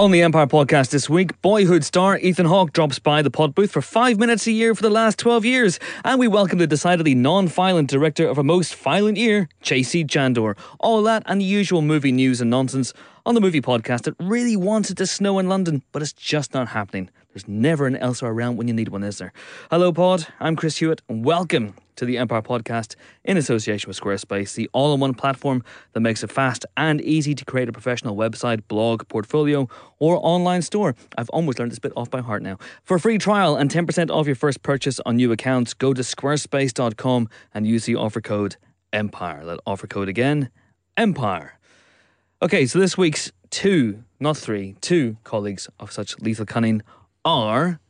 On the Empire podcast this week, boyhood star Ethan Hawke drops by the pod booth for five minutes a year for the last 12 years. And we welcome the decidedly non violent director of a most violent year, JC Chandor. All that and the usual movie news and nonsense on the movie podcast that really wanted to snow in London, but it's just not happening. There's never an Elsa around when you need one, is there? Hello, Pod. I'm Chris Hewitt, and welcome to the Empire Podcast in association with Squarespace, the all in one platform that makes it fast and easy to create a professional website, blog, portfolio, or online store. I've almost learned this bit off by heart now. For free trial and 10% off your first purchase on new accounts, go to squarespace.com and use the offer code EMPIRE. That offer code again EMPIRE. Okay, so this week's two, not three, two colleagues of such lethal cunning are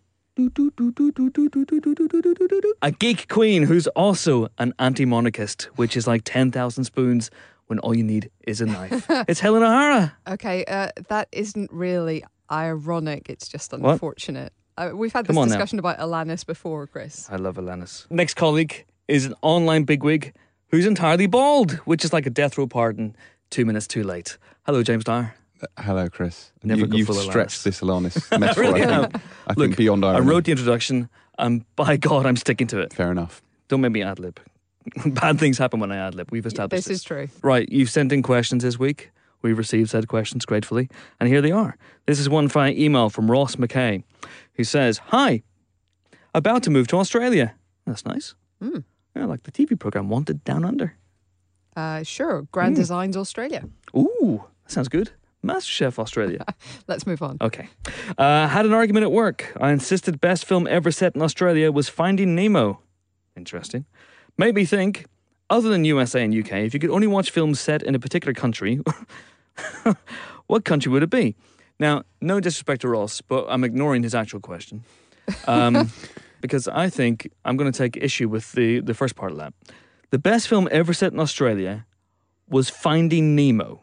a geek queen who's also an anti monarchist, which is like 10,000 spoons when all you need is a knife. it's Helen O'Hara. Okay, uh, that isn't really ironic. It's just unfortunate. Uh, we've had this Come on now. discussion about Alanis before, Chris. I love Alanis. Next colleague is an online bigwig who's entirely bald, which is like a death row pardon two minutes too late. Hello, James Dyer. Hello, Chris. Never you, you've full of stretched this Alanis metaphor. really I think, I Look, think beyond I wrote the introduction, and by God, I'm sticking to it. Fair enough. Don't make me ad lib. Bad things happen when I ad lib. We've established This is true. Right, you've sent in questions this week. We've received said questions gratefully, and here they are. This is one via email from Ross McKay, who says, "Hi, about to move to Australia. That's nice. Mm. Yeah, like the TV program Wanted Down Under. Uh, sure, Grand Hmm. Designs Australia. Ooh, that sounds good. MasterChef Australia. Let's move on. Okay. Uh, had an argument at work. I insisted best film ever set in Australia was Finding Nemo. Interesting. Made me think, other than USA and UK, if you could only watch films set in a particular country, what country would it be? Now, no disrespect to Ross, but I'm ignoring his actual question. Um, because I think I'm going to take issue with the, the first part of that. The best film ever set in Australia was Finding Nemo.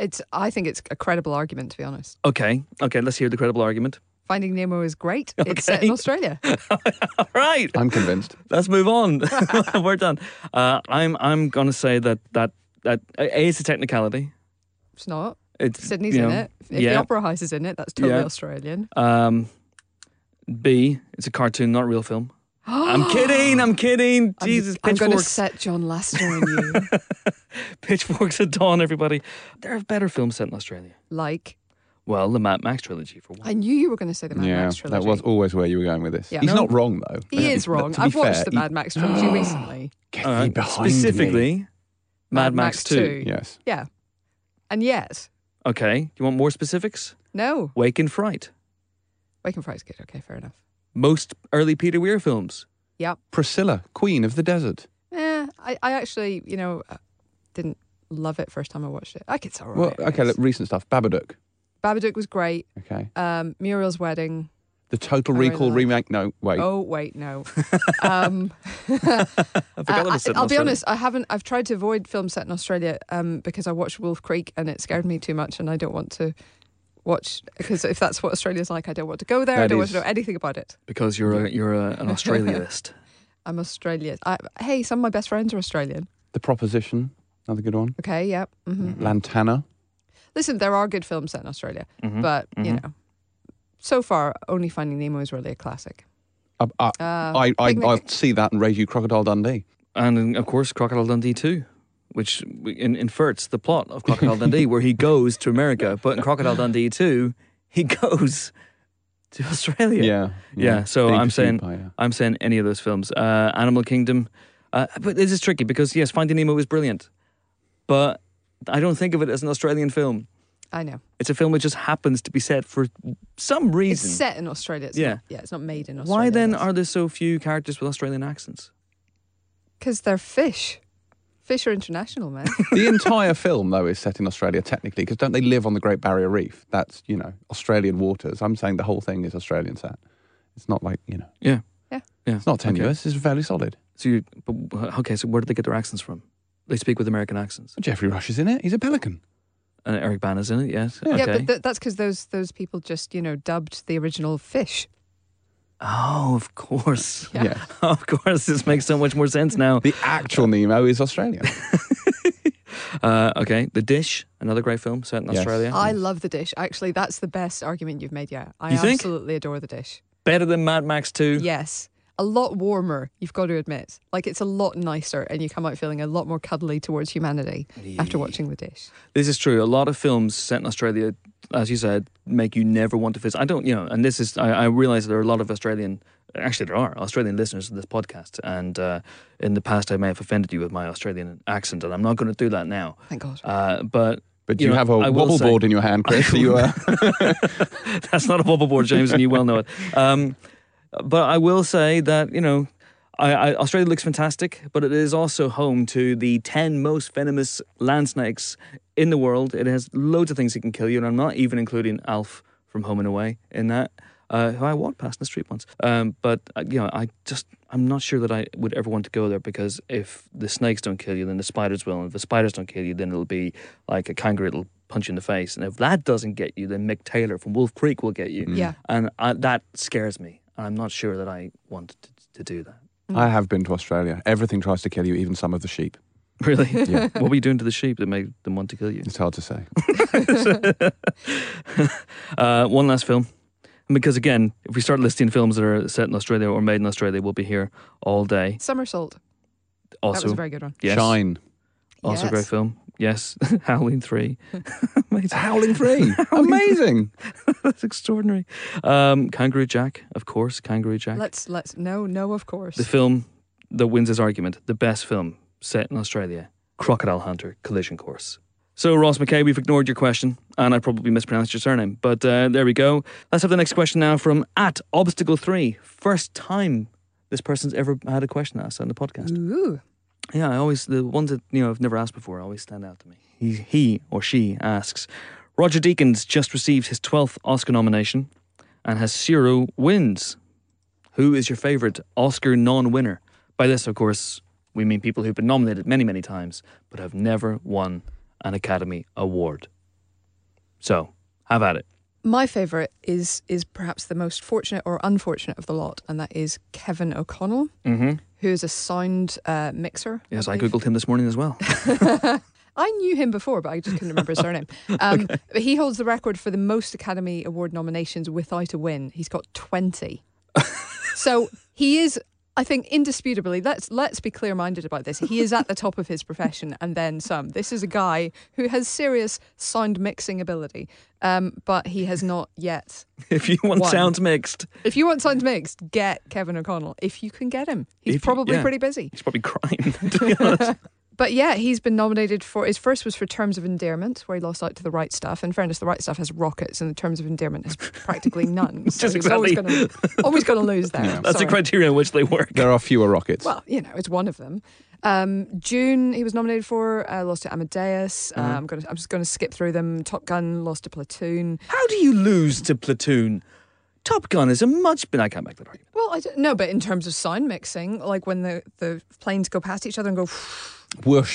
It's. I think it's a credible argument, to be honest. Okay, okay, let's hear the credible argument. Finding Nemo is great. It's set in Australia. All right. I'm convinced. Let's move on. We're done. Uh, I'm I'm gonna say that that that a it's a technicality. It's not. It's Sydney's you in know, it. If the. Opera House is in it, that's totally Yeah. Australian. Um, B. It's a cartoon, not a real film. I'm kidding. I'm kidding. I'm- Jesus, I'm, going to pitchforks, set John Lasseter on you. pitchforks at dawn. Everybody, there are better films set in Australia. like, Well, the Mad Max trilogy for one. I knew you were going to say the Mad yeah, Max trilogy. that was always where you were going with this. Yeah. He's No. not wrong though. He is wrong. I've watched the he- Mad Max trilogy recently. Get All thee right. behind me. Specifically, Mad, Mad Max, Max 2. 2. Yes. Yeah. And yet, Okay. Do you want more specifics? no. Wake in Fright. Wake in Fright's good. Okay, fair enough. Most early Peter Weir films. Yep. Priscilla, Queen of the Desert. Yeah, I, I actually, you know, uh, didn't love it first time I watched it. Like it's all right. Well, okay, look, recent stuff. Babadook. Babadook was great. Okay. Um, Muriel's Wedding. The Total I really Recall like- remake. No, wait. Oh wait, no. um, I forgot uh, that was set in I, will be honest. I haven't. I've tried to avoid films set in Australia um, because I watched Wolf Creek and it scared me too much, and I don't want to watch because if that's what Australia's like, I don't want to go there. I don't want to know anything about it. Because you're a, you're a, an Australianist. I'm Australian. I, hey, some of my best friends are Australian. The Proposition. Another good one. Okay, yeah. hmm Lantana. Listen, there are good films set in Australia, Mhm. but you Mhm. know, so far, only Finding Nemo is really a classic. I, I, Uh, I, I, Picnic- I'll see that and raise you Crocodile Dundee. and of course Crocodile Dundee too, which in, inverts the plot of Crocodile Dundee, where he goes to America, but in Crocodile Dundee two, he goes to Australia. Yeah. Yeah, so Being I'm saying- by, uh, I'm saying any of those films. Uh, Animal Kingdom, uh, but this is tricky because yes, Finding Nemo is brilliant, but I don't think of it as an Australian film. I know It's a film that just happens to be set for some it's reason. set in Australia. It's Yeah. not, yeah, it's not made in Australia. Why then are there so few characters with Australian accents? Because they're fish. Fish are international, man. the entire film, though, is set in Australia technically, because don't they live on the Great Barrier Reef? That's you know Australian waters. I'm saying the whole thing is Australian set. It's not like you know. Yeah. Yeah. Yeah. It's not tenuous. It's fairly solid. So you, but, okay, so where did they get their accents from? They speak with American accents. Geoffrey Rush is in it. He's a pelican. And Eric Bana's in it, yes. Okay. Yeah, but th- that's because those those people just you know dubbed the original fish. Oh, of course. Yeah. Yeah. Of course, this makes so much more sense now. The actual Nemo is Australian. Uh, okay, The Dish, another great film set in Yes. Australia. I love the dish. Actually, that's the best argument you've made yet. I You think? absolutely adore the dish. Better than Mad Max 2. Yes. A lot warmer, you've got to admit. Like it's a lot nicer, and you come out feeling a lot more cuddly towards humanity after watching the dish. This is true. A lot of films set in Australia, as you said, make you never want to visit. I don't, you know, and this is, I, I realize there are a lot of Australian, actually, there are Australian listeners of this podcast. And uh, in the past, I may have offended you with my Australian accent, and I'm not going to do that now. Thank God. Uh, but But You you, know, have a I will wobble say- board in your hand, Chris. You, uh, That's not a wobble board, James, and you well know it. Um, but I will say that you know, I, I, Australia looks fantastic, but it is also home to the ten most venomous land snakes in the world. It has loads of things that can kill you, and I'm not even including Alf from Home and Away in that. Uh, who I walked past in the street once, um, but uh, you know, I just I'm not sure that I would ever want to go there because if the snakes don't kill you, then the spiders will, and if the spiders don't kill you, then it'll be like a kangaroo, it'll punch you in the face, and if that doesn't get you, then Mick Taylor from Wolf Creek will get you Yeah. and I, that scares me. And I'm not sure that I want to, to do that. I have been to Australia. Everything tries to kill you, even some of the sheep. Really? Yeah. what were you doing to the sheep that made them want to kill you? It's hard to say. Uh, one last film. Because again, if we start listing films that are set in Australia or made in Australia, we'll be here all day. Somersault. that was Also, a very good one. yes, Shine. also a great film. Yes, Howling Three, amazing. Howling Free. Amazing. That's extraordinary. Um, Kangaroo Jack, of course, Kangaroo Jack. Let's let's no no of course. the film that wins this argument, the best film set in Australia, Crocodile Hunter Collision Course. So, Ross McKay, we've ignored your question, and I probably mispronounced your surname, but uh, there we go. Let's have the next question now from at Obstacle3. First time this person's ever had a question asked on the podcast. Ooh. Yeah, I always, the ones that, you know, I've never asked before always stand out to me. He, he or she asks Roger Deakins just received his 12th Oscar nomination and has zero wins. Who is your favourite Oscar non winner? By this, of course, we mean people who've been nominated many, many times but have never won an Academy Award. So, have at it. My favourite is is perhaps the most fortunate or unfortunate of the lot, and that is Kevin O'Connell, Mm-hmm. Who is a sound uh, mixer. Yes, I believe. googled him this morning as well. I knew him before, but I just couldn't remember his surname. Um, But he holds the record for the most Academy Award nominations without a win. He's got twenty. so he is, I think, indisputably. Let's let's be clear minded about this. He is at the top of his profession, and then some. This is a guy who has serious sound mixing ability, um, but he has not yet. if you want One. sounds mixed, If you want sounds mixed, get Kevin O'Connell. If you can get him, he's If probably yeah. pretty busy. he's probably crying, to be honest. But yeah, he's been nominated for his first was for Terms of Endearment, where he lost out to the Right Stuff. In fairness, the Right Stuff has rockets, and the Terms of Endearment has practically none. So Just he's always exactly- going to always going to lose there. That's the criteria in which they work. There are fewer rockets. Well, you know, it's one of them. Um, Dune, he was nominated for, uh, lost to Amadeus. Uh, Uh-huh. I'm going to, I'm just going to skip through them. Top Gun lost to Platoon. How do you lose to Platoon? Top Gun is a much. I can't make that argument. Well, I don't know, but in terms of sound mixing, like when the, the planes go past each other and go, Whoosh,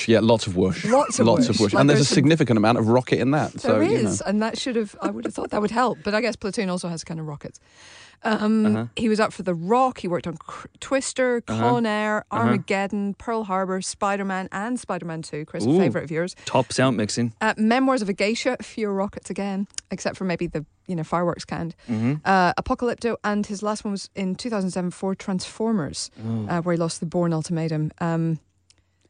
yeah, lots of whoosh. Lots of lots whoosh. of whoosh. Like and there's a there's some- significant amount of rocket in that. so, There you know. and that should have. I would have thought that would help, but I guess Platoon also has kind of rockets. Um, Uh-huh. He was up for The Rock. He worked on Cr- Twister, Con Air, Uh-huh. Armageddon, Pearl Harbor, Spider Man, and Spider Man Two. Chris, a Ooh. favorite of yours. Top sound mixing. Uh, Memoirs of a Geisha. Fewer rockets again, except for maybe the you know fireworks kind. Mm-hmm. Uh, Apocalypto, and his last one was in 2007 for Transformers, Oh. uh, where he lost the Bourne Ultimatum. Um,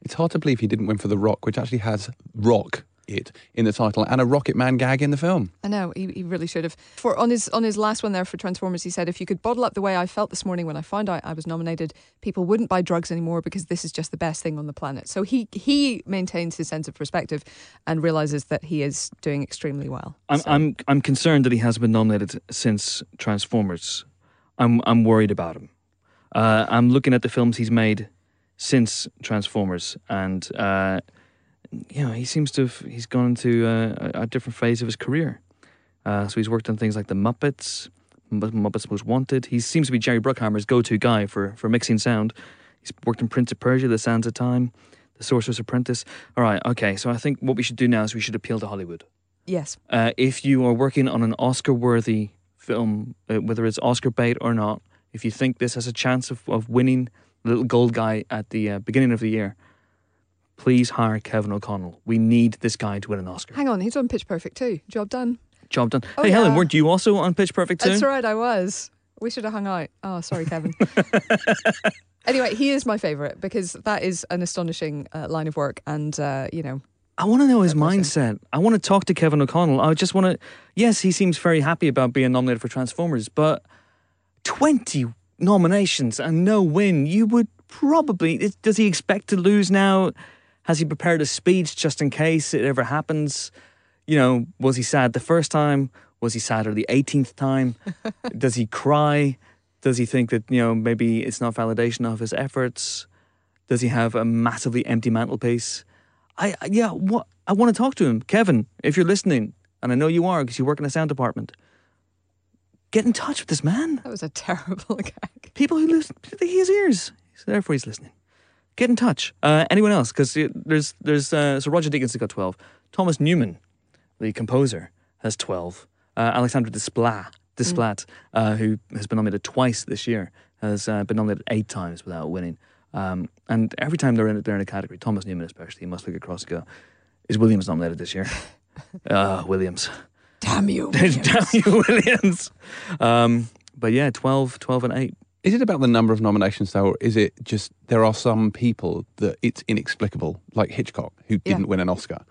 It's hard to believe he didn't win for The Rock, which actually has rock it in the title and a Rocket Man gag in the film. I know he, he really should have. For on his on his last one there for Transformers, he said, "If you could bottle up the way I felt this morning when I found out I was nominated, people wouldn't buy drugs anymore because this is just the best thing on the planet." So he he maintains his sense of perspective and realizes that he is doing extremely well. I'm, So- I'm, I'm concerned that he hasn't been nominated since Transformers. I'm, I'm worried about him. Uh, I'm looking at the films he's made since Transformers, and uh, you know he seems to have he's gone into uh, a, a different phase of his career. Uh, so he's worked on things like the Muppets, Muppets Most Wanted. He seems to be Jerry Bruckheimer's go-to guy for for mixing sound. He's worked in Prince of Persia, The Sands of Time, The Sorcerer's Apprentice. All right, okay. So I think what we should do now is we should appeal to Hollywood. yes, Uh, if you are working on an Oscar worthy film, uh, whether it's Oscar bait or not, if you think this has a chance of, of winning little gold guy at the uh, beginning of the year, please hire Kevin O'Connell. We need this guy to win an Oscar. Hang on, he's on Pitch Perfect too. Job done. Job done. Oh, hey, Helen, weren't you also on Pitch Perfect too? That's right, I was. We should have hung out. Oh, sorry, Kevin. anyway, he is my favourite because that is an astonishing uh, line of work, and uh, you know, I want to know his mindset. I want to talk to Kevin O'Connell. I just want to. Yes, he seems very happy about being nominated for Transformers, but twenty nominations and no win. You would probably. Does he expect to lose now? Has he prepared a speech just in case it ever happens? You know, was he sad the first time? Was he sadder the eighteenth time? Does he cry? Does he think that you know maybe it's not validation of his efforts? Does he have a massively empty mantelpiece? I I- yeah, what I want to talk to him, Kevin. If you're listening, and I know you are because you work in a sound department, get in touch with this man. that was a terrible gag. People who listen, he has ears, so therefore he's listening. Get in touch. Uh, anyone else? Because there's there's uh, so Roger Deakins has got twelve. Thomas Newman, the composer, has twelve. Uh, Alexandre Desplat, Desplat uh, who has been nominated twice this year, has uh, been nominated eight times without winning. Um, and every time they're in, they're in a category, Thomas Newman especially, you must look across and go, is Williams nominated this year? uh, Williams. Damn you! Damn you, Williams. Um, but yeah, 12, 12 and 8. Is it about the number of nominations though, or is it just there are some people that it's inexplicable, like Hitchcock, who didn't win an Oscar?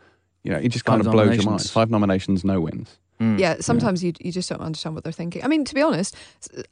You know, it just kind Five of blows your mind. Five nominations, no wins. Yeah, sometimes you you just don't understand what they're thinking. I mean, to be honest,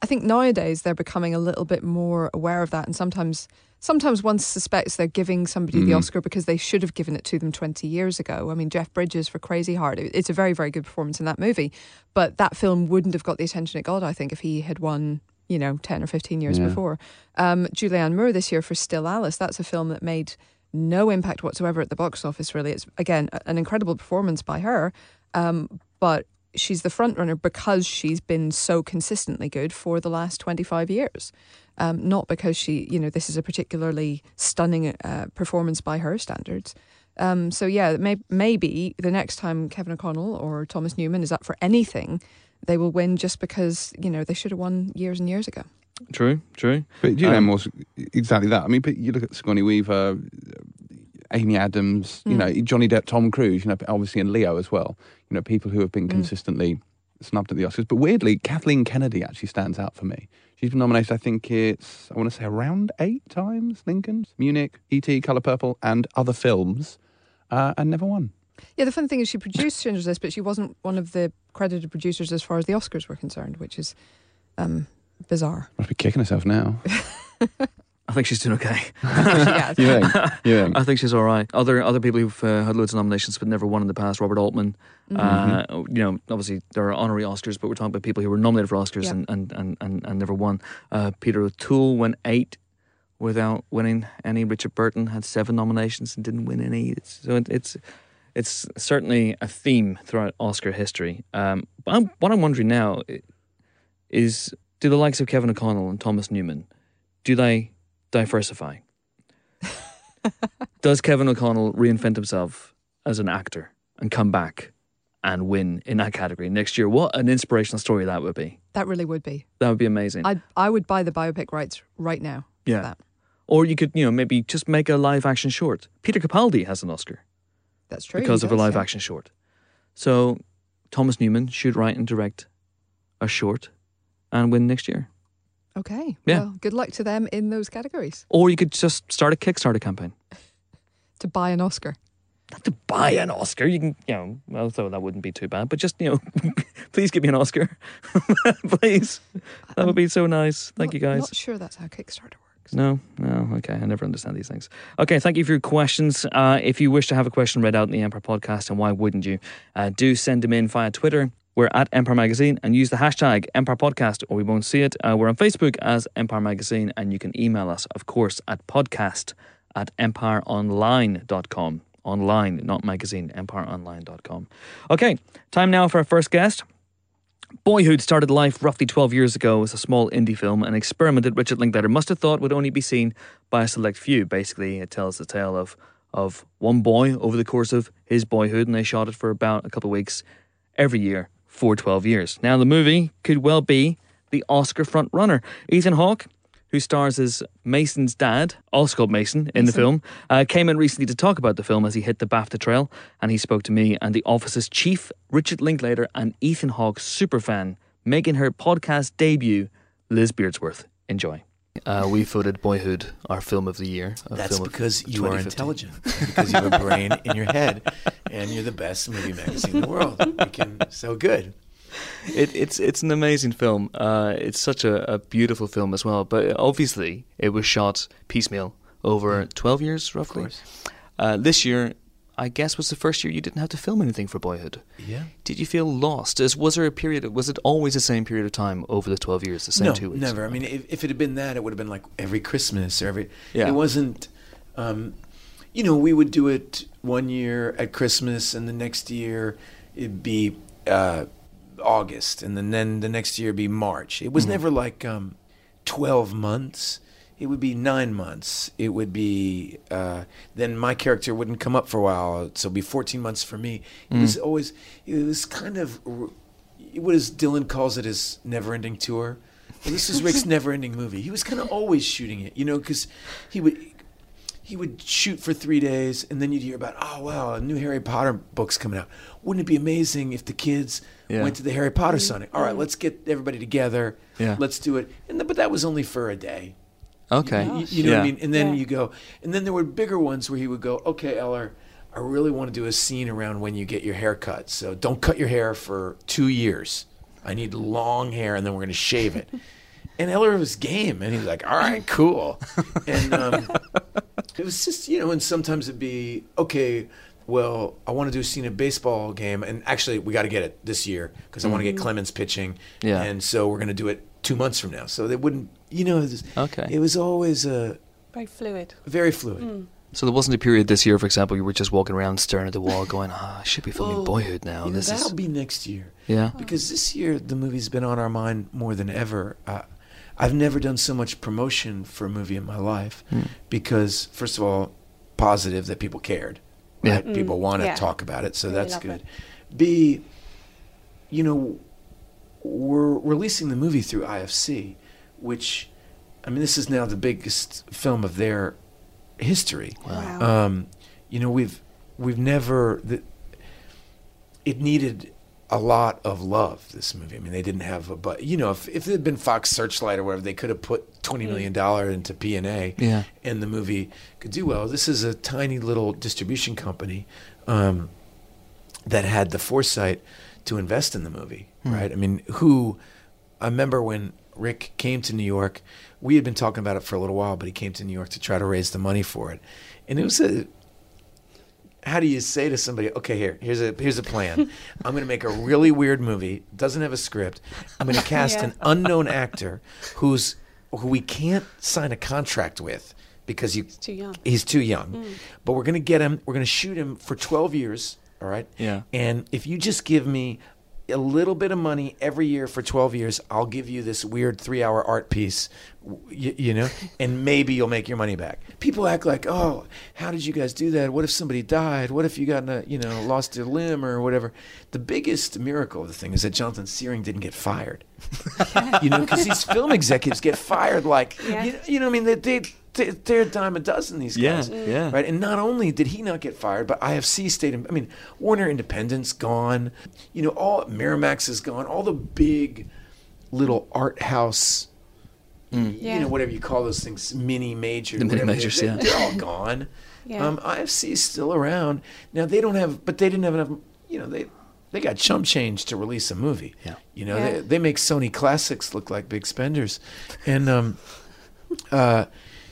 I think nowadays they're becoming a little bit more aware of that, and sometimes sometimes one suspects they're giving somebody the Oscar because they should have given it to them twenty years ago. I mean, Jeff Bridges for Crazy Heart, it- it's a very very good performance in that movie, but that film wouldn't have got the attention it got, I think, if he had won. You know, ten or fifteen years Yeah. before. Um, Julianne Moore this year for Still Alice. That's a film that made no impact whatsoever at the box office. Really, it's again an incredible performance by her, um, but she's the front runner because she's been so consistently good for the last 25 years. Um, not because she, you know, this is a particularly stunning uh, performance by her standards. Um, so yeah, may- maybe the next time Kevin O'Connell or Thomas Newman is up for anything, they will win just because you know they should have won years and years ago. True, true. But Julianne Um, Moore's exactly that. I mean, but you look at Sigourney Weaver, Amy Adams, you Mm. know, Johnny Depp, Tom Cruise, you know, obviously and Leo as well. You know, people who have been Mm. consistently snubbed at the Oscars. But weirdly, Kathleen Kennedy actually stands out for me. She's been nominated, I think it's, I want to say around eight times, Lincoln's, Munich, E.T., Colour Purple, and other films, uh, and never won. Yeah, the fun thing is she produced Schindler's List, but she wasn't one of the credited producers as far as the Oscars were concerned, which is um, bizarre. Must be kicking herself now. I think she's doing okay. yeah, you think? You think? I think she's all right. Other other people who've uh, had loads of nominations but never won in the past, Robert Altman. Uh, you know, obviously there are honorary Oscars, but we're talking about people who were nominated for Oscars Yeah. and, and, and, and, and never won. Uh, Peter O'Toole won eight without winning any. Richard Burton had seven nominations and didn't win any. It's, so it, it's it's certainly a theme throughout Oscar history. Um, but I'm, what I'm wondering now is, do the likes of Kevin O'Connell and Thomas Newman, do they diversify? Does Kevin O'Connell reinvent himself as an actor and come back and win in that category next year? What an inspirational story that would be. that really would be. That would be amazing. I I would buy the biopic rights right now. for Yeah. that. or you could, you know, maybe just make a live action short. Peter Capaldi has an Oscar that's true. because of a live yeah. action short. So Thomas Newman should write and direct a short and win next year. Okay. Yeah. Well, good luck to them in those categories Or you could just start a Kickstarter campaign. to buy an Oscar. Not to buy an Oscar. You can, you know, well, so that wouldn't be too bad. But just, you know, please give me an Oscar, please. That would be so nice. Thank Not- you, guys. Not sure that's how Kickstarter works. No, no, okay. I never understand these things. Okay, thank you for your questions. Uh, if you wish to have a question read out in the Empire podcast, and why wouldn't you? Uh, do send them in via Twitter. We're at Empire Magazine and use the hashtag Empire Podcast or we won't see it. Uh, we're on Facebook as Empire Magazine and you can email us, of course, at podcast at empireonline.com. Online, not magazine, empireonline.com. Okay, time now for our first guest. Boyhood started life roughly 12 years ago as a small indie film, an experiment that Richard Linklater must have thought would only be seen by a select few. Basically, it tells the tale of, of one boy over the course of his boyhood, and they shot it for about a couple of weeks every year for 12 years. Now, the movie could well be the Oscar front runner. Ethan Hawke, who stars as Mason's dad, Oscar Mason, in the film, uh, came in recently to talk about the film as he hit the BAFTA trail. And he spoke to me and the office's chief, Richard Linklater, and Ethan Hawke superfan, making her podcast debut, Liz Beardsworth. Enjoy. Uh, we voted Boyhood our film of the year. That's because you are intelligent. because you have a brain in your head, and you're the best movie magazine in the world. You can so good. It, it's it's an amazing film. Uh, it's such a, a beautiful film as well. But obviously, it was shot piecemeal over twelve years, roughly. Uh, this year, I guess, was the first year you didn't have to film anything for Boyhood. Yeah. Did you feel lost? Is, was there a period? Was it always the same period of time over the twelve years? The same no, two weeks? never. I mean, if, if it had been that, it would have been like every Christmas or every. Yeah. It wasn't. Um, you know, we would do it one year at Christmas, and the next year it'd be uh, August, and then, then the next year it'd be March. It was never like um, twelve months. It would be nine months. It would be uh, then my character wouldn't come up for a while, so it'd be fourteen months for me. It was always it was kind of what as Dylan calls it his never-ending tour. Well, this is Rick's never-ending movie. He was kind of always shooting it, you know, because he would he would shoot for three days, and then you'd hear about, oh wow, a new Harry Potter book's coming out. Wouldn't it be amazing if the kids Yeah. went to the Harry Potter signing? All right, let's get everybody together. Yeah. let's do it. And th- but that was only for a day. Okay. You, you know what I mean? And then Yeah. you go, and then there were bigger ones where he would go, okay, Ellar, I really want to do a scene around when you get your hair cut. So don't cut your hair for two years. I need long hair, and then we're going to shave it. and Ellar was game, and he was like, all right, cool. and um, it was just, you know, and sometimes it'd be, okay, well, I want to do a scene at baseball game, and actually, we got to get it this year because I want to get Clemens pitching. Yeah. And so we're going to do it two months from now. So they wouldn't, you know, it was, Okay. it was always uh, Very fluid. very fluid. So there wasn't a period this year, for example, you were just walking around staring at the wall, going, "Ah, I should be filming Well, Boyhood now." You know, this that'll is be next year. yeah. Because this year the movie's been on our mind more than ever. Uh, I've never done so much promotion for a movie in my life Hmm. because, first of all, positive that people cared. Yeah. Right? People want to yeah. talk about it, so Really that's good. it. B, you know, we're releasing the movie through IFC, which, I mean, this is now the biggest film of their history. Wow. Um, you know, we've we've never the, it needed a lot of love. This movie. I mean, they didn't have a but. You know, if if it had been Fox Searchlight or whatever, they could have put twenty million dollar into P and A, Yeah. and the movie could do well. This is a tiny little distribution company um, that had the foresight to invest in the movie. Right. I mean, who? I remember when Rick came to New York. We had been talking about it for a little while, but he came to New York to try to raise the money for it, and it was a how do you say to somebody, okay, here, here's a here's a plan. I'm going to make a really weird movie. Doesn't have a script. I'm going to cast Yeah. an unknown actor who's who we can't sign a contract with because you too young. He's too young. Mm. But we're going to get him. We're going to shoot him for 12 years. All right. Yeah. And if you just give me a little bit of money every year for 12 years, I'll give you this weird three hour art piece, you, you know, and maybe you'll make your money back. People act like, oh, how did you guys do that? What if somebody died? What if you got, in a, you know, lost a limb or whatever? The biggest miracle of the thing is that Jonathan Sehring didn't get fired. you know, because these film executives get fired like, Yeah. you, you know, I mean, they, they, they, they're a dime a dozen, these Yeah, guys. yeah. Right. And not only did he not get fired, but IFC stayed in. I mean, Warner Independent's gone. You know, all Miramax is gone. All the big little art house, you Yeah. know, whatever you call those things, mini major. The mini whatever they- majors, they, yeah. They're all gone. Yeah. Um, IFC is still around. Now, they don't have, but they didn't have enough, you know, they. They got chump change to release a movie. Yeah. You know, Yeah. they, they make Sony classics look like big spenders. And um, uh,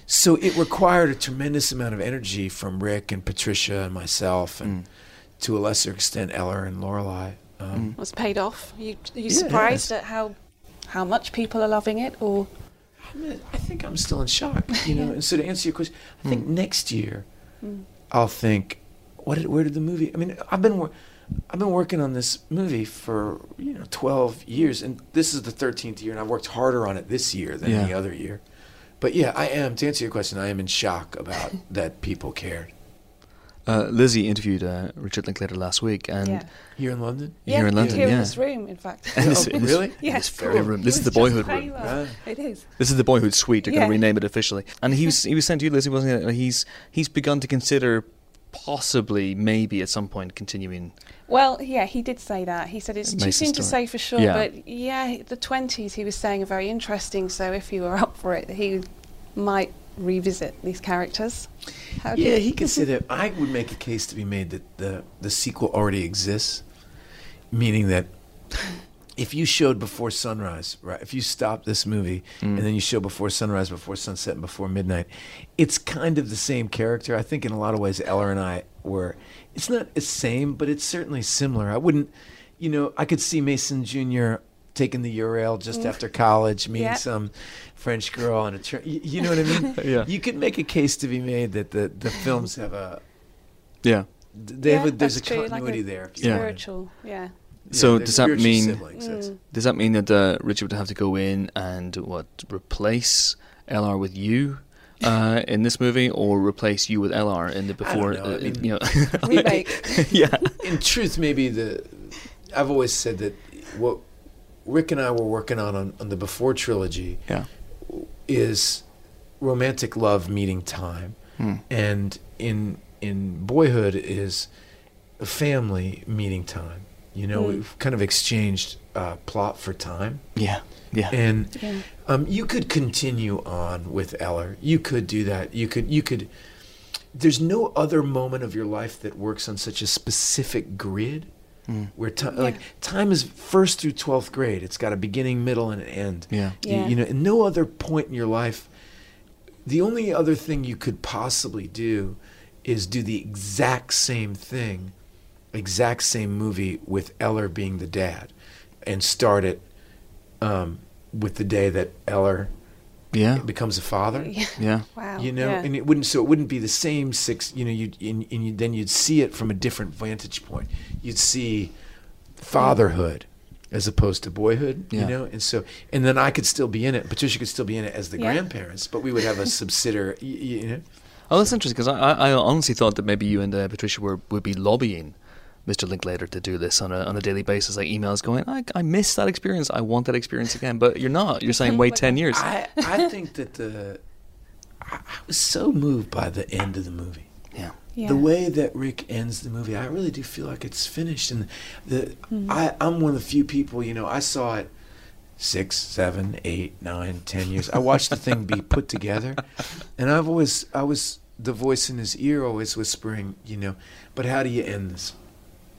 so it required a tremendous amount of energy from Rick and Patricia and myself, and to a lesser extent Ellar and Lorelei. Um, Was paid off. You you Yeah, surprised yes. at how how much people are loving it, or I, think I'm still in shock. You know, and so to answer your question, I think hmm. next year hmm. I'll think, what did, where did the movie? I mean, I've been I've been working on this movie for you know 12 years, and this is the 13th year, and I've worked harder on it this year than Yeah. any other year. But yeah, I am. To answer your question, I am in shock about that people cared. Uh, Lizzie interviewed uh, Richard Linklater last week, and yeah. Here in London? yeah, here in London, here yeah. in this room, in fact. And this- Oh, this- really? yeah, this very room. This is the boyhood room. trailer. Right. It is. This is the boyhood suite. They're going to rename it officially. And he was he was saying to you, Lizzie, wasn't it? He's he's begun to consider possibly, maybe at some point, continuing. Well, yeah, he did say that. He said it's too soon to say for sure, Yeah. but yeah, the twenties he was saying are very interesting. So if you were up for it, he might revisit these characters. How do Yeah, you- he could say that. I would make a case to be made that the the sequel already exists, meaning that if you showed before sunrise, right? If you stop this movie mm. and then you show before sunrise, before sunset, and before midnight, it's kind of the same character. I think in a lot of ways, Ellar and I were. It's not the same, but it's certainly similar. I wouldn't, you know, I could see Mason Jr. taking the Eurail just after college, meeting Yeah. some French girl on a train. You, you know what I mean? Yeah. You could make a case to be made that the, the films have a Yeah. they yeah, have a, there's a that's true, like continuity there. if you Yeah. yeah. So they're does that mean- siblings, Mm. Does that mean that uh, Richard would have to go in and what replace Ellar with you uh, in this movie, or replace you with Ellar in the I don't before? know, I uh, mean- you know, Remake. yeah. In truth, maybe the I've always said that what Rick and I were working on on, on the before trilogy Yeah. is romantic love meeting time, Hmm. and in in boyhood is family meeting time. You know, Mm. we've kind of exchanged uh, plot for time. Yeah. Yeah. And Yeah. um, you could continue on with Ellar. You could do that. You could. You could. There's no other moment of your life that works on such a specific grid, Mm. where time, Yeah. like time is first through twelfth grade. It's got a beginning, middle, and an end. Yeah. You- Yeah. You, know, and no other point in your life. The only other thing you could possibly do is do the exact same thing, exact same movie with Ellar being the dad, and start it um, with the day that Ellar Yeah. becomes a father. Yeah. Yeah. Wow. You know, yeah. and it wouldn't. So it wouldn't be the same six. You know, you and, and you, then you'd see it from a different vantage point. You'd see fatherhood as opposed to boyhood. Yeah. You know, and so and then I could still be in it. Patricia could still be in it as the Yeah. grandparents, but we would have a subsidiary. y- y- You know, Oh, that's interesting because I, I, I honestly thought that maybe you and uh, Patricia were would be lobbying Mr. Linklater to do this on a on a daily basis, like emails going, I, I miss that experience, I want that experience again. But you're not. You're saying wait ten years. I I think that the I, I was so moved by the end of the movie. yeah. yeah. The way that Rick ends the movie, I really do feel like it's finished. And the mm-hmm. I, I'm one of the few people, you know, I saw it six, seven, eight, nine, ten years. I watched the thing be put together, and I've always, I was the voice in his ear, always whispering, you know, but how do you end this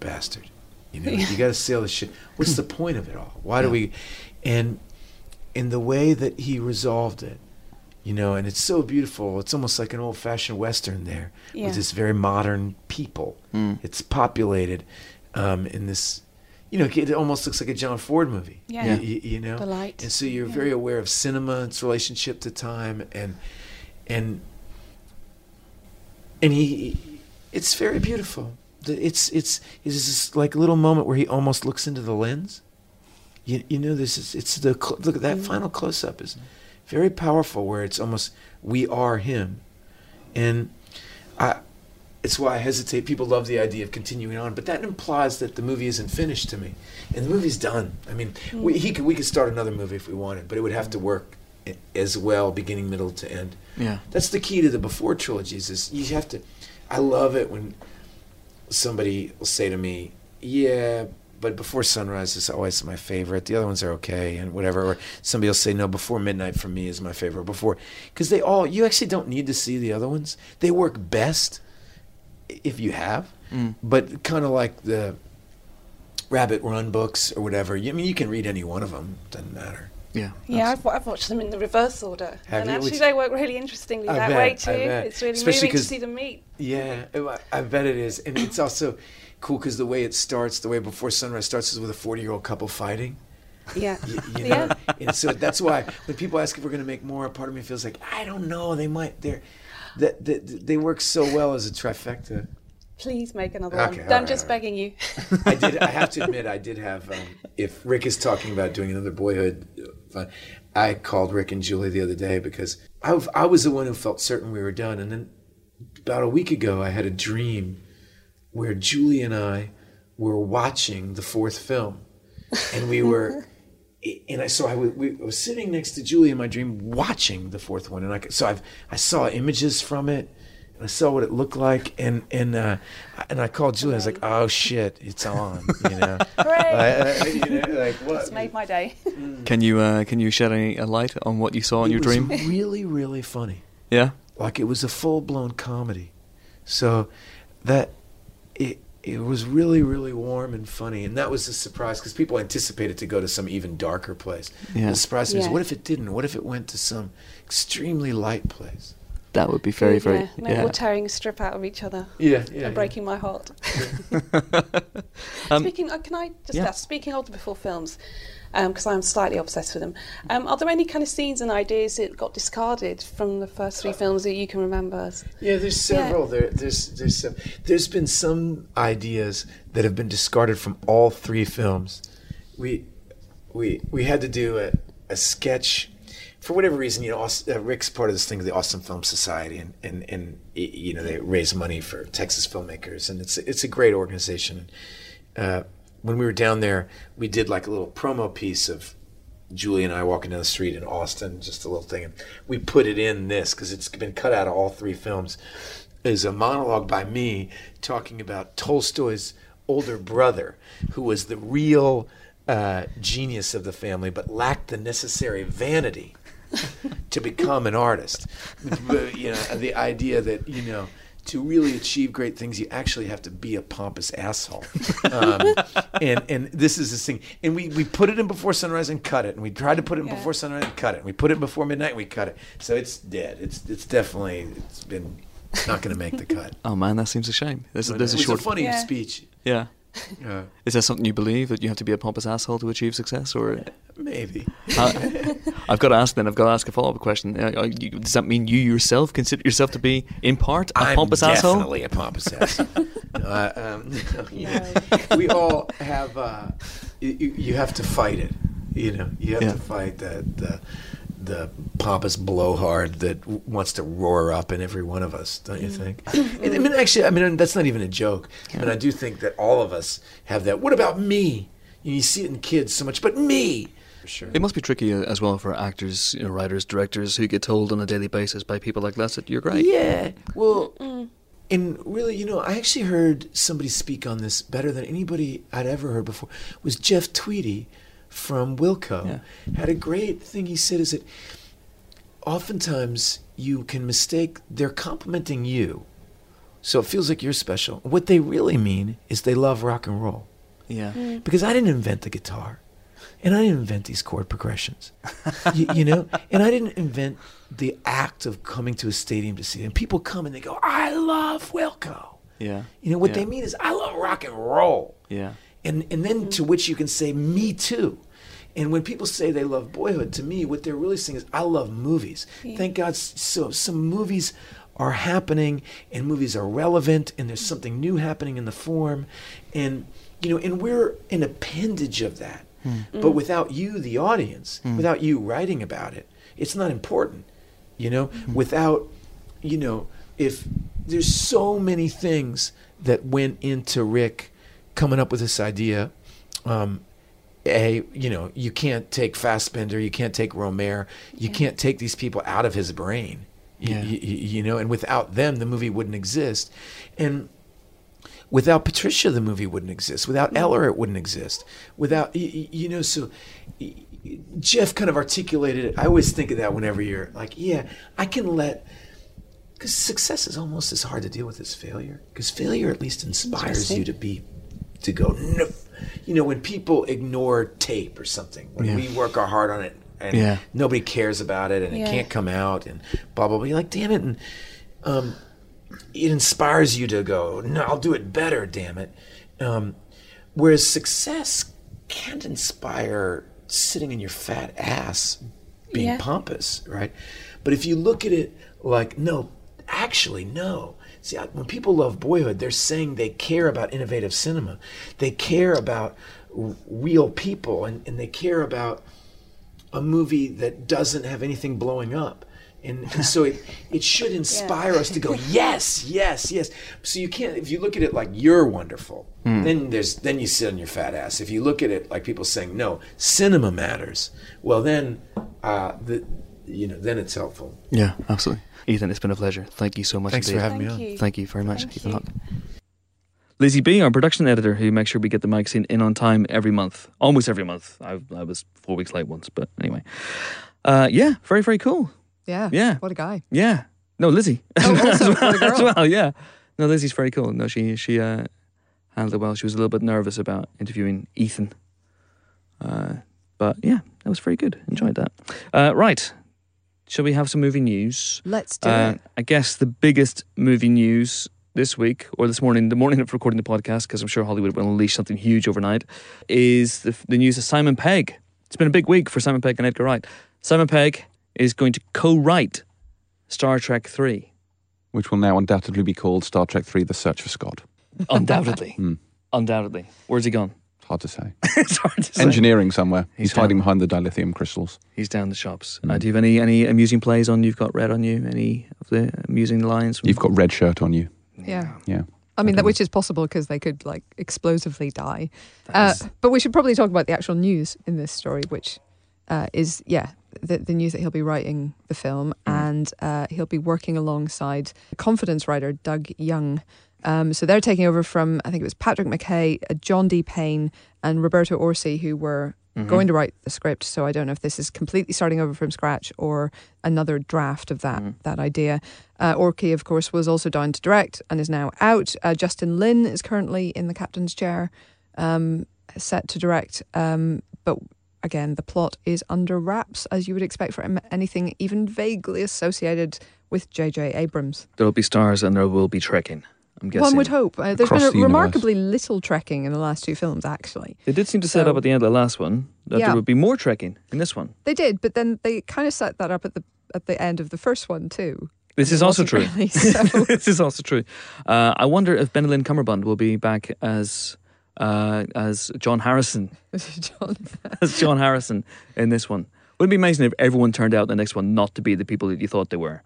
bastard? You know, you got to sail the ship. What's the point of it all? Why do we? And in the way that he resolved it, you know, and it's so beautiful. It's almost like an old-fashioned western there Yeah. with this very modern people. Mm. It's populated um, in this, you know, it almost looks like a John Ford movie. Yeah. Yeah. You, you know, The light. and so you're Yeah. very aware of cinema, its relationship to time, and and and he, it's very beautiful. The- It's it's it's this like a little moment where he almost looks into the lens. You you know this is it's the cl- look at that mm-hmm. final close up is very powerful where it's almost we are him, and I. It's why I hesitate. People love the idea of continuing on, but that implies that the movie isn't finished to me, and the movie's done. I mean, we, he could we could start another movie if we wanted, but it would have to work as well, beginning, middle to end. Yeah. That's the key to the before trilogies. Is you have to. I love it when somebody will say to me, "Yeah, but Before Sunrise is always my favorite. The other ones are okay and whatever." Or somebody will say, "No, Before Midnight for me is my favorite." Before, because they all you actually don't need to see the other ones. They work best if you have, Mm. but kind of like the Rabbit Run books or whatever. I mean, you can read any one of them. Doesn't matter. Yeah. Yeah, I've, I've watched them in the reverse order, Have and actually they work really interestingly I that bet, way too. It's really Especially moving to see them meet. Yeah, I- I bet it is, and it's also cool because the way it starts, the way Before Sunrise starts, is with a forty-year-old couple fighting. Yeah, You, you know, yeah. and so that's why when people ask if we're going to make more, a part of me feels like I don't know. They might. They're that, that they work so well as a trifecta. Please make another Okay, one. I'm right, just right. begging you. I did. I have to admit, I did have. Um, if Rick is talking about doing another Boyhood, fun, I called Rick and Julie the other day because I, I was the one who felt certain we were done, and then about a week ago, I had a dream where Julie and I were watching the fourth film, and we were. And I saw I was, we, I was sitting next to Julie in my dream watching the fourth one, and I so I've I saw images from it, I saw what it looked like, and and uh, and I called Julie. I was like, "Oh shit, it's on!" You know, I- I- you know, like what? It's made my day. Can you uh, can you shed any uh, light on what you saw in your dream? it your was dream? really, really funny. Yeah. like it was a full blown comedy. So that it it was really really warm and funny, and that was a surprise because people anticipated to go to some even darker place. Yeah. The surprise was what if it didn't? What if it went to some extremely light place? That would be very very yeah. Maybe yeah. we're tearing a strip out of each other Yeah, yeah. and breaking my heart. Um, speaking, uh, can I just yeah. ask? Speaking of the before films, because I'm slightly obsessed with them. Um, are there any kind of scenes and ideas that got discarded from the first three films that you can remember? Yeah, there's several. There, there's there's some, there's been some ideas that have been discarded from all three films. We we we had to do a, a sketch for whatever reason. You know, Aus- uh, Rick's part of this thing, the Austin Film Society, and and and you know they raise money for Texas filmmakers, and it's it's a great organization. Uh, when we were down there, we did like a little promo piece of Julie and I walking down the street in Austin, just a little thing. And we put it in this because it's been cut out of all three films. Is a monologue by me talking about Tolstoy's older brother, who was the real uh, genius of the family, but lacked the necessary vanity to become an artist. But, you know, the idea that you know to really achieve great things, you actually have to be a pompous asshole. Um, and and this is this thing. And we, we put it in before sunrise and cut it, and we tried to put it in Yeah. before sunrise and cut it. And we put it in before midnight and we cut it. So it's dead. It's it's definitely it's been not going to make the cut. Oh man, that seems a shame. There's, a, But there's it a was short. a funny Yeah. speech. yeah. Uh, Is that something you believe that you have to be a pompous asshole to achieve success, or? maybe. Uh, I've got to ask then. I've got to ask a follow up question. Uh, you, does that mean you yourself consider yourself to be, in part, a I'm pompous asshole? definitely a pompous asshole. no, I, um, you know, we all have. Uh, you, you you have to fight it. You know, you have Yeah. to fight the the the pompous blowhard that w- wants to roar up in every one of us, don't you think? And, I mean, actually, I mean that's not even a joke. I mean, I do think that all of us have that. What about me? You, see it in kids so much, but me. For sure. It must be tricky uh, as well for actors, you know, writers, directors who get told on a daily basis by people like that that you're great. Yeah. Well, and really, you know, I actually heard somebody speak on this better than anybody I'd ever heard before. Was Jeff Tweedy from Wilco Yeah. had a great thing he said is that oftentimes you can mistake they're complimenting you. So it feels like you're special. What they really mean is they love rock and roll. Yeah. Mm. Because I didn't invent the guitar. And I didn't invent these chord progressions. you, you know? And I didn't invent the act of coming to a stadium to see them people come and they go, I love Wilco. Yeah. You know, what Yeah. they mean is, I love rock and roll. Yeah. And, and then to mm-hmm. which you can say, me too. And when people say they love boyhood, to me, what they're really saying is, I love movies. Thank God, so some movies are happening, and movies are relevant, and there's mm-hmm. something new happening in the form, and you know, and we're an appendage of that. Hmm. But mm. without you, the audience, hmm. without you writing about it, it's not important. You know, hmm. without, you know, if there's so many things that went into Rick coming up with this idea. Um, a you know you can't take Fassbinder, you can't take Rohmer, you can't take these people out of his brain. You- Yeah. You, you know, and without them, the movie wouldn't exist. And without Patricia, the movie wouldn't exist. Without Ellar, it wouldn't exist. Without you know, so Jeff kind of articulated it. I always think of that whenever you're like, yeah, I can let. Because success is almost as hard to deal with as failure. Because failure at least inspires you to be, to go, no. You know, when people ignore tape or something, when Yeah. we work our hard on it and Yeah. nobody cares about it and it can't come out and blah, blah, blah. You're like, damn it. And um, it inspires you to go, no, I'll do it better, damn it. Um, whereas success can't inspire sitting in your fat ass being Yeah. pompous, right? But if you look at it like, no, actually, no. See, when people love boyhood, they're saying they care about innovative cinema. They care about r- real people and, and they care about a movie that doesn't have anything blowing up. And, and so it, it should inspire us to go, yes, yes, yes. So you can't, if you look at it like you're wonderful, then there's, then you sit on your fat ass. If you look at it like people saying, no, cinema matters, well then, uh, the, you know, then it's helpful. Yeah, absolutely. Ethan, it's been a pleasure. Thank you so much. Thanks for indeed. having me on. you. Thank you very much, Thank Ethan you. Lizzie B, our production editor, who makes sure we get the magazine in on time every month, almost every month. I, I was four weeks late once, but anyway. Uh, yeah, very, very cool. Yeah. Yeah. What a guy. Yeah. No, Lizzie. Oh, also, as, well, a girl. as well, yeah. No, Lizzie's very cool. No, she she uh, handled it well. She was a little bit nervous about interviewing Ethan. Uh, but yeah, that was very good. Enjoyed that. Uh, right. Shall we have some movie news? Let's do Uh, it. I guess the biggest movie news this week or this morning, the morning of recording the podcast, because I'm sure Hollywood will unleash something huge overnight, is the, the news of Simon Pegg. It's been a big week for Simon Pegg and Edgar Wright. Simon Pegg is going to co-write Star Trek Three. Which will now undoubtedly be called Star Trek 3 The Search for Scott. Undoubtedly. Hmm. Undoubtedly. Where's he gone? It's hard to say. it's hard to say. Engineering somewhere. He's He's, hiding behind the dilithium crystals. He's down the shops. Hmm. Uh, do you have any, any amusing plays on you've got red on you? Any of the amusing lines? from- You've got red shirt on you. Yeah. Yeah. I mean, I that which is possible because they could like explosively die. Uh, but we should probably talk about the actual news in this story, which uh, is yeah, the, the news that he'll be writing the film and uh, he'll be working alongside confidence writer Doug Jung. Um, so they're taking over from I think it was Patrick McKay, uh, John D. Payne, and Roberto Orci, who were Mhm. going to write the script. So I don't know if this is completely starting over from scratch or another draft of that Mhm. that idea. Uh, Orky, of course, was also down to direct and is now out. Uh, Justin Lin is currently in the captain's chair, um, set to direct. Um, but again, the plot is under wraps, as you would expect for anything even vaguely associated with J.J. Abrams. There will be stars and there will be trekking. I'm guessing. One would hope. Uh, there's been a the remarkably little trekking in the last two films, actually. They did seem to set up at the end of the last one that Yeah. there would be more trekking in this one. They did, but then they kind of set that up at the at the end of the first one too. This is, also true. really, so- this is also true. Uh, I wonder if Benelin Cumberbund will be back as uh, as John Harrison John. as John Harrison in this one. Wouldn't it be amazing if everyone turned out the next one not to be the people that you thought they were?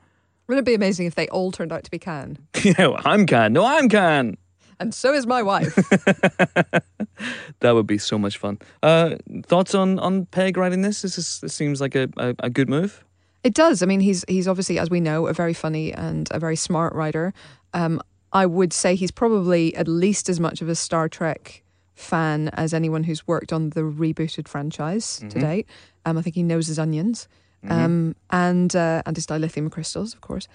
Wouldn't it be amazing if they all turned out to be Khan? you know, I'm Khan. No, I'm Khan. And so is my wife. That would be so much fun. Uh, thoughts on on Pegg writing this? This, is, this seems like a, a, a good move. It does. I mean, he's he's obviously, as we know, a very funny and a very smart writer. Um, I would say he's probably at least as much of a Star Trek fan as anyone who's worked on the rebooted franchise to Mhm. date. Um, I think he knows his onions, Mhm. um, and uh, and his dilithium crystals, of course.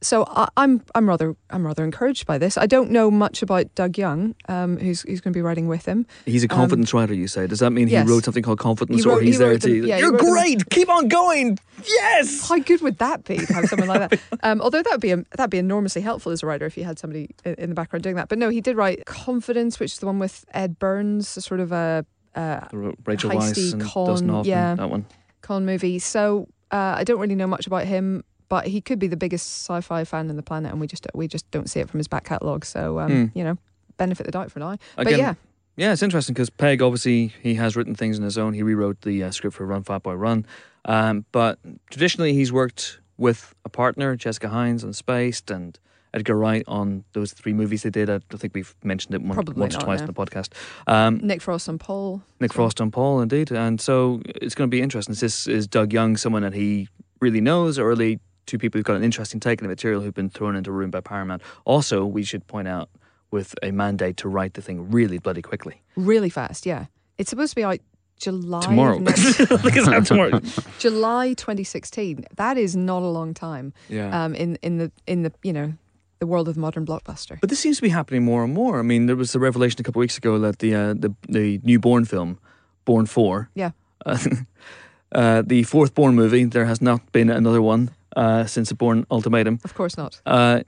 So I, I'm I'm rather I'm rather encouraged by this. I don't know much about Doug Jung, um, who's who's going to be writing with him. He's a confidence writer, you say. Does that mean um, yes. he wrote something called Confidence, He or he's he there wrote to? them- yeah, You're wrote them- great. Keep on going. Yes. How good would that be to have someone like that? Um, although that would be that'd be enormously helpful as a writer if you had somebody in the background doing that. But no, he did write Confidence, which is the one with Ed Burns, sort of a, a Rachel Weisz and con- Dustin Hoffman. yeah. That one. Con movie. So uh, I don't really know much about him, but he could be the biggest sci-fi fan on the planet, and we just we just don't see it from his back catalogue. So um, Hmm. you know, benefit the doubt for now. but Again, yeah, Yeah, it's interesting because Pegg obviously he has written things on his own. He rewrote the uh, script for Run Fat Boy Run, um, but traditionally he's worked with a partner, Jessica Hynes on Spaced, and Edgar Wright on those three movies they did. I don't think we've mentioned it one, Probably once or twice no. on the podcast. Um, Nick Frost and Paul. Nick Frost and Paul, indeed, and so it's going to be interesting. This is Doug Jung, someone that he really knows, or really two people who've got an interesting take on the material who've been thrown into a room by Paramount. Also, we should point out with a mandate to write the thing really bloody quickly. Really fast, yeah. It's supposed to be out July tomorrow. next- I think it's out tomorrow. July 2016. That is not a long time. Yeah. Um, in in the in the you know the world of modern blockbuster. but this seems to be happening more and more. I mean, there was a revelation a couple of weeks ago that the uh, the the new Bourne film, Bourne Four, Yeah. uh, uh, the fourth Bourne movie, there has not been another one uh, since the Bourne Ultimatum. Of course not. Uh,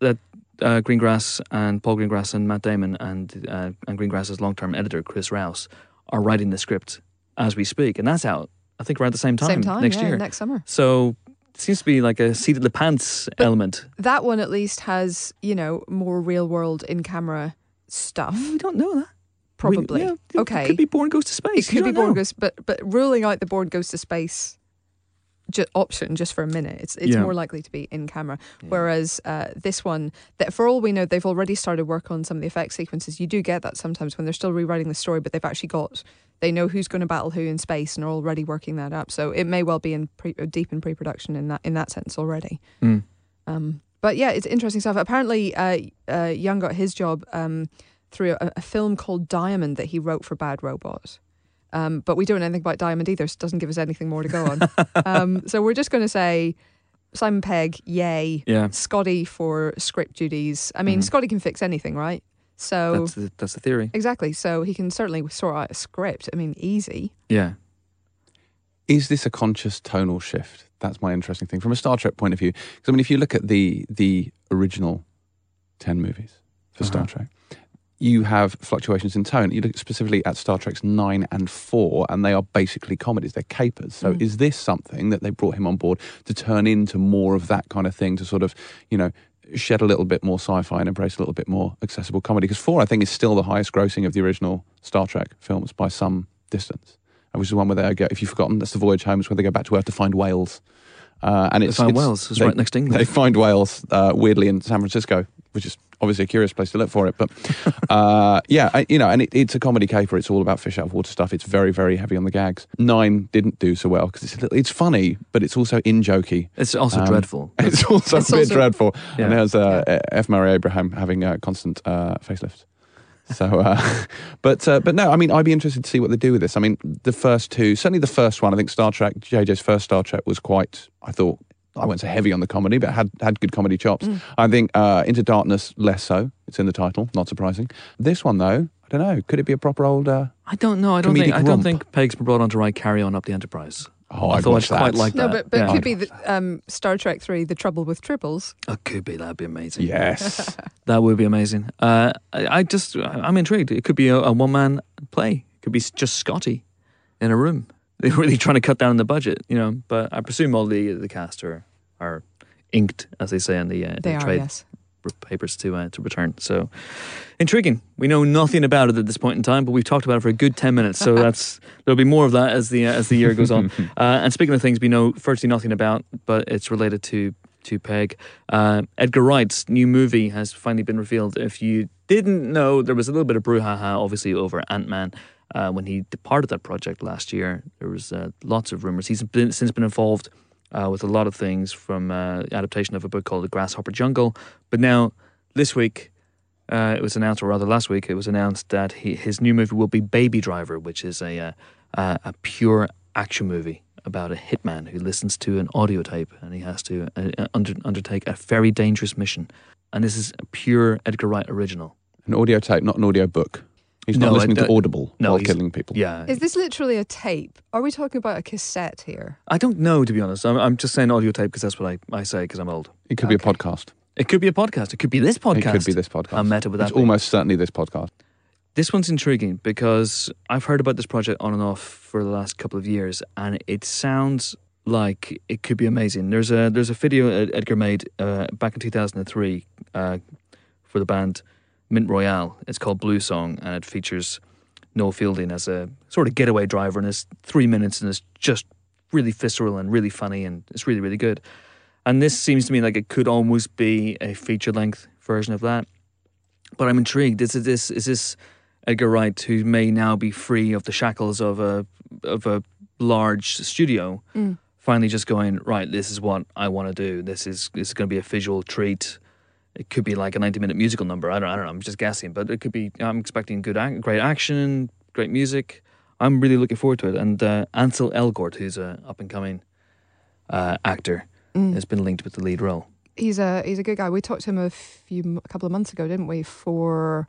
that uh, Greengrass and Paul Greengrass and Matt Damon and uh, and Greengrass's long term editor Chris Rouse are writing the script as we speak, and that's out. I think around the same time, Same time next yeah, year. next summer. so seems to be like a seat of the pants But- element. That one at least has you know more real world in camera stuff. We don't know that. We- Probably. yeah, it okay. could be Bourne Goes to Space. It could be Bourne know. Goes, but but ruling out the Bourne Goes to Space ju- option just for a minute. It's it's Yeah. more likely to be in camera. Whereas uh, this one, that for all we know, they've already started work on some of the effect sequences. You do get that sometimes when they're still rewriting the story, but they've actually got they know who's going to battle who in space and are already working that up. So it may well be in pre, uh, deep in pre-production in that in that sense already. Mm. Um, but yeah, it's interesting stuff. Apparently, uh, uh, Jung got his job um, through a, a film called Diamond that he wrote for Bad Robot. Um, but we don't know anything about Diamond either, so it doesn't give us anything more to go on. um, so we're just going to say Simon Pegg, yay. Yeah. Scotty for script duties. I mean, Mhm. Scotty can fix anything, right? So That's the, that's the theory. exactly. So he can certainly sort out a script. I mean, easy. Yeah. Is this a conscious tonal shift? That's my interesting thing from a Star Trek point of view. Because I mean, if you look at the the original ten movies for Star Uh-huh. Trek, you have fluctuations in tone. You look specifically at Star Trek's nine and four, and they are basically comedies. They're capers. So, Mm. is this something that they brought him on board to turn into more of that kind of thing? To sort of, you know. Shed a little bit more sci-fi and embrace a little bit more accessible comedy because four, I think, is still the highest grossing of the original Star Trek films by some distance. Which is the one where they go, if you've forgotten, that's the Voyage Home, it's where they go back to Earth to find whales. Uh, and They it's find it's- Wales. It's they- right next to England. They find whales uh, weirdly in San Francisco, which is obviously a curious place to look for it. But uh, yeah, I, you know, and it, it's a comedy caper. It's all about fish out of water stuff. It's very, very heavy on the gags. Nine didn't do so well because it's little, it's funny, but it's also in jokey. It's also Um, dreadful. It's also It's a bit also- dreadful. Yeah. And there's uh, F. Murray Abraham having uh, constant uh, facelifts. So, uh, but uh, but no, I mean, I'd be interested to see what they do with this. I mean, the first two, certainly the first one, I think Star Trek, JJ's first Star Trek was quite, I thought, I won't say heavy on the comedy, but had had good comedy chops. I think uh, Into Darkness less so. It's in the title, not surprising. This one though, I don't know. Could it be a proper old? Uh, I don't know. I don't think. Comedic I don't romp. think Pegg's been brought on to write Carry On Up the Enterprise. oh, I I'd thought I'd quite that. No, but, but yeah. it could be the, um, Star Trek 3, The Trouble with Tribbles. It could be. That'd be amazing. Yes. That would be amazing. Uh, I, I just, I'm intrigued. It could be a, a one man play. It could be just Scotty in a room. They're really trying to cut down on the budget, you know. But I presume all the the cast are are inked, as they say in the, uh, They the are, trade yes. papers to uh, to return. So intriguing. We know nothing about it at this point in time, but we've talked about it for a good ten minutes. So that's there'll be more of that as the uh, as the year goes on. Uh, and speaking of things we know virtually nothing about, but it's related to to Pegg. Uh, Edgar Wright's new movie has finally been revealed. If you didn't know, there was a little bit of brouhaha, obviously, over Ant Man. Uh, when he departed that project last year, there was uh, lots of rumors. He's been, since been involved uh, with a lot of things, from uh, adaptation of a book called The Grasshopper Jungle. But now, this week, uh, it was announced, or rather last week, it was announced that he, his new movie will be Baby Driver, which is a uh, uh, a pure action movie about a hitman who listens to an audio tape and he has to uh, under, undertake a very dangerous mission. And this is a pure Edgar Wright original. An audio tape, not an audio book. He's not No, listening to Audible no, while killing people. Yeah, Is this literally a tape? Are we talking about a cassette here? I don't know to be honest. I'm, I'm just saying audio tape because that's what I, I say because I'm old. It could be a podcast. It could be a podcast. It could be this podcast. It could be this podcast. I'm meta with It's that. almost certainly this podcast. This one's intriguing because I've heard about this project on and off for the last couple of years, and it sounds like it could be amazing. There's a there's a video Edgar made uh, back in 2003 uh, for the band Mint Royale. It's called Blue Song, and it features Noel Fielding as a sort of getaway driver, and it's three minutes, and it's just really visceral and really funny, and it's really really good. And this seems to me like it could almost be a feature length version of that. But I'm intrigued. Is this is this Edgar Wright who may now be free of the shackles of a of a large studio? Mm. Finally, just going right. This is what I want to do. This is this is going to be a visual treat. It could be like a 90 minute musical number. I don't, I don't know. I'm just guessing, but it could be. I'm expecting good, ac- great action, great music. I'm really looking forward to it. And uh, Ansel Elgort, who's a up and coming uh, actor, Mm. has been linked with the lead role. He's a he's a good guy. We talked to him a few a couple of months ago, didn't we, for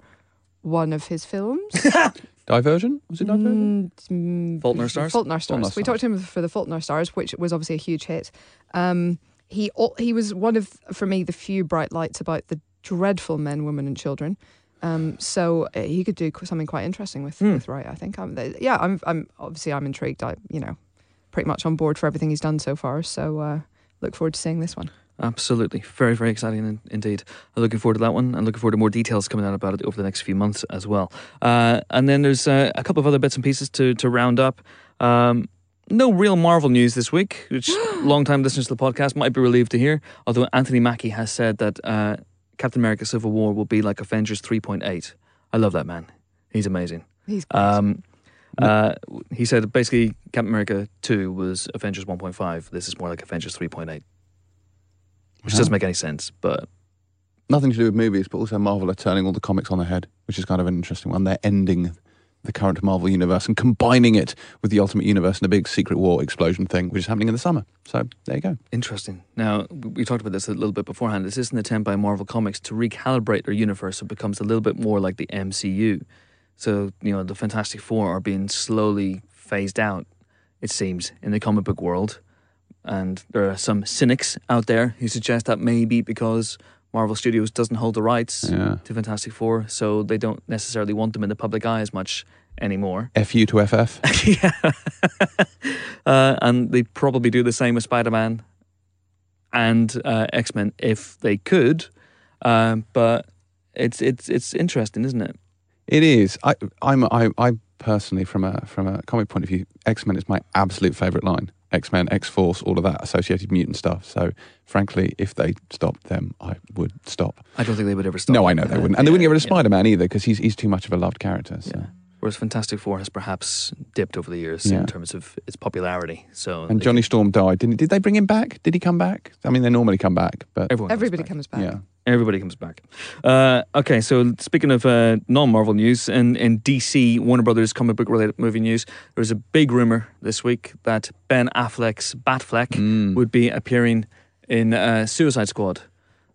one of his films? Divergent? Was it Divergent? Mm, mm, Fault in Our Stars? Fault in Our Stars. Fault in Our We talked to him for the Fault in Our Stars, which was obviously a huge hit. Um, he he was one of for me the few bright lights about the dreadful men, women, and children. Um, so uh, he could do something quite interesting with Hmm. with Wright. I think. I'm, yeah, I'm. I'm obviously I'm intrigued. I you know, pretty much on board for everything he's done so far. So uh, look forward to seeing this one. Absolutely. Very, very exciting in, indeed. I'm looking forward to that one and looking forward to more details coming out about it over the next few months as well. Uh, and then there's uh, a couple of other bits and pieces to, to round up. Um, no real Marvel news this week, which long-time listeners to the podcast might be relieved to hear. Although Anthony Mackie has said that uh, Captain America: Civil War will be like Avengers 3.8. I love that man. He's amazing. He's great. Um, uh, he said basically Captain America 2 was Avengers 1.5. This is more like Avengers 3.8, which doesn't make any sense, but Nothing to do with movies, but also Marvel are turning all the comics on their head, which is kind of an interesting one. They're ending the current Marvel universe and combining it with the Ultimate Universe and a big Secret War explosion thing, which is happening in the summer. So there you go. Interesting. Now, we talked about this a little bit beforehand. This is an attempt by Marvel Comics to recalibrate their universe so it becomes a little bit more like the MCU. So, you know, the Fantastic Four are being slowly phased out, it seems, in the comic book world. And there are some cynics out there who suggest that maybe because Marvel Studios doesn't hold the rights Yeah. to Fantastic Four, so they don't necessarily want them in the public eye as much anymore. FU to FF. yeah. uh, and they'd probably do the same with Spider Man and uh, X Men if they could. Um, but it's it's it's interesting, isn't it? It is. I, I'm. I, I personally, from a from a comic point of view, X Men is my absolute favourite line. X Men, X Force, all of that associated mutant stuff. So, frankly, if they stopped them, I would stop. I don't think they would ever stop. no, I know they Uh, wouldn't, and they wouldn't get rid of Spider Man either because he's he's too much of a loved character. So. Yeah. Whereas Fantastic Four has perhaps dipped over the years Yeah. in terms of its popularity. So And Johnny Storm died. Didn't? Did they bring him back? Did he come back? I mean, they normally come back, but everyone Everybody back. comes back. yeah. Everybody comes back. Uh, okay, so speaking of uh, non-Marvel news and, and DC Warner Brothers comic book related movie news, there was a big rumor this week that Ben Affleck's Batfleck Mm. would be appearing in uh, Suicide Squad,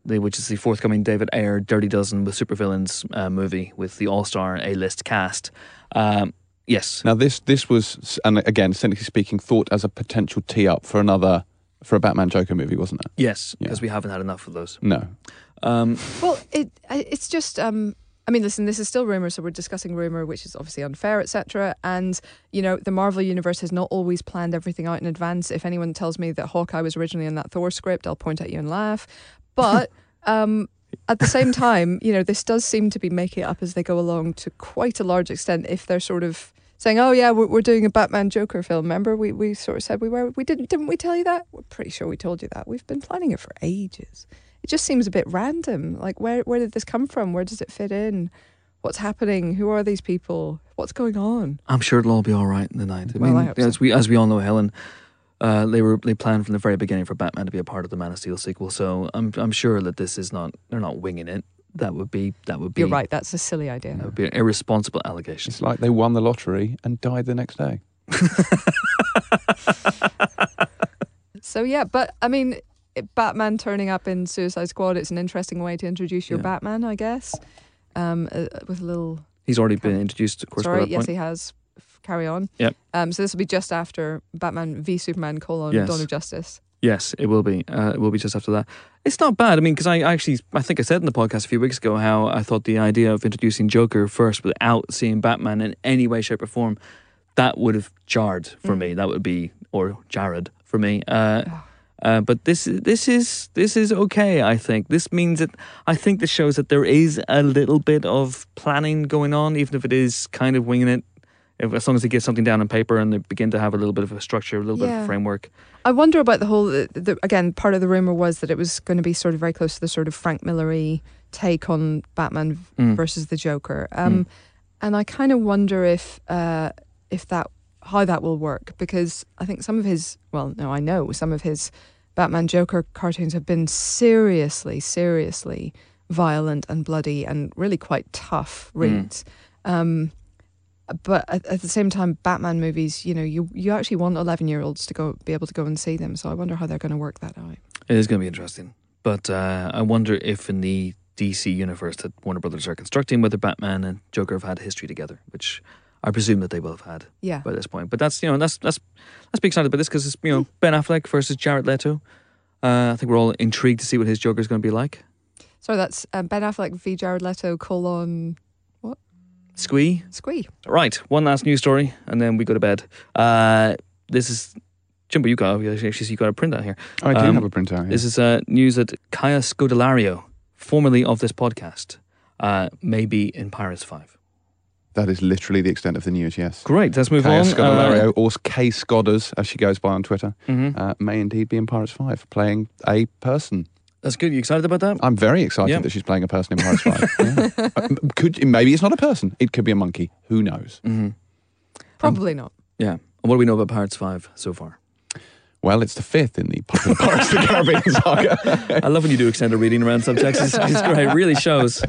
the, which is the forthcoming David Ayer Dirty Dozen with supervillains uh, movie with the all-star A-list cast. Um, yes, Now this this was, and again, cynically speaking, thought as a potential tee up for another for a Batman Joker movie, wasn't it? yes, Yeah. because we haven't had enough of those. No. Um, Well, it it's just um I mean, listen, this is still rumor, so we're discussing rumor, which is obviously unfair, etc. And you know, the Marvel universe has not always planned everything out in advance. If anyone tells me that Hawkeye was originally in that Thor script, I'll point at you and laugh. But um, at the same time, you know, this does seem to be making it up as they go along to quite a large extent. If they're sort of saying, "Oh yeah, we're, we're doing a Batman Joker film," remember we we sort of said we were, we didn't didn't we tell you that? We're pretty sure we told you that. We've been planning it for ages it just seems a bit random. Like, where where did this come from? Where does it fit in? What's happening? Who are these people? What's going on? I'm sure it'll all be all right in the night. I Well, mean, I hope so. as we as we all know, Helen, uh, they were they planned from the very beginning for Batman to be a part of the Man of Steel sequel. So I'm I'm sure that this is not they're not winging it. That would be that would be You're right. That's a silly idea. That would be an irresponsible allegation. It's like they won the lottery and died the next day. So yeah, but I mean, Batman turning up in Suicide Squad. It's an interesting way to introduce your Yeah. Batman, I guess. Um, uh, with a little. He's already been introduced, of course, by sorry, that yes, point. he has. Carry on. Yep. Um, so this will be just after Batman v Superman: colon Yes. Dawn of Justice. Yes, it will be. Uh, it will be just after that. It's not bad. I mean, because I actually, I think I said in the podcast a few weeks ago how I thought the idea of introducing Joker first without seeing Batman in any way, shape, or form, that would have jarred for Mm. me. That would be, or Jared for me. Uh, uh, but this, this is, this is okay. I think this means that I think this shows that there is a little bit of planning going on, even if it is kind of winging it. If, as long as they get something down on paper and they begin to have a little bit of a structure, a little bit of a framework. I wonder about the whole. The, the, again, part of the rumor was that it was going to be sort of very close to the sort of Frank Millery take on Batman Mm. versus the Joker. Um, And I kind of wonder if uh, if that how that will work because I think some of his well, no, I know some of his Batman Joker cartoons have been seriously, seriously violent and bloody and really quite tough reads. Um, but at, at the same time, Batman movies, you know, you you actually want eleven year olds to go be able to go and see them. So I wonder how they're going to work that out. It is going to be interesting. But uh, I wonder if in the DC universe that Warner Brothers are constructing, whether Batman and Joker have had history together, which I presume that they will have had Yeah. by this point. But that's you know that's that's let's be excited about this because it's you know Ben Affleck versus Jared Leto. Uh, I think we're all intrigued to see what his Joker is going to be like. So that's um, Ben Affleck v Jared Leto colon Squee. Squee. Right, one last news story, and then we go to bed. Uh, this is Jimbo. You got actually you got a printout here. I do Um, have a printout. Here. This is uh, news that Kaya Scodelario, formerly of this podcast, uh, may be in Pirates 5. That is literally the extent of the news, yes. Great, let's move Kaya on. Scodelario, Uh, or Kay Scodders, as she goes by on Twitter, mhm. uh, may indeed be in Pirates 5, playing a person. That's good. You excited about that? I'm very excited Yeah. that she's playing a person in Pirates 5. Yeah. Uh, could, maybe it's not a person. It could be a monkey. Who knows? hmm Probably not. Yeah. And what do we know about Pirates 5 so far? Well, it's the fifth in the popular Pirates of the Caribbean saga. I love when you do extended reading around subjects. It's, it's great. It really shows.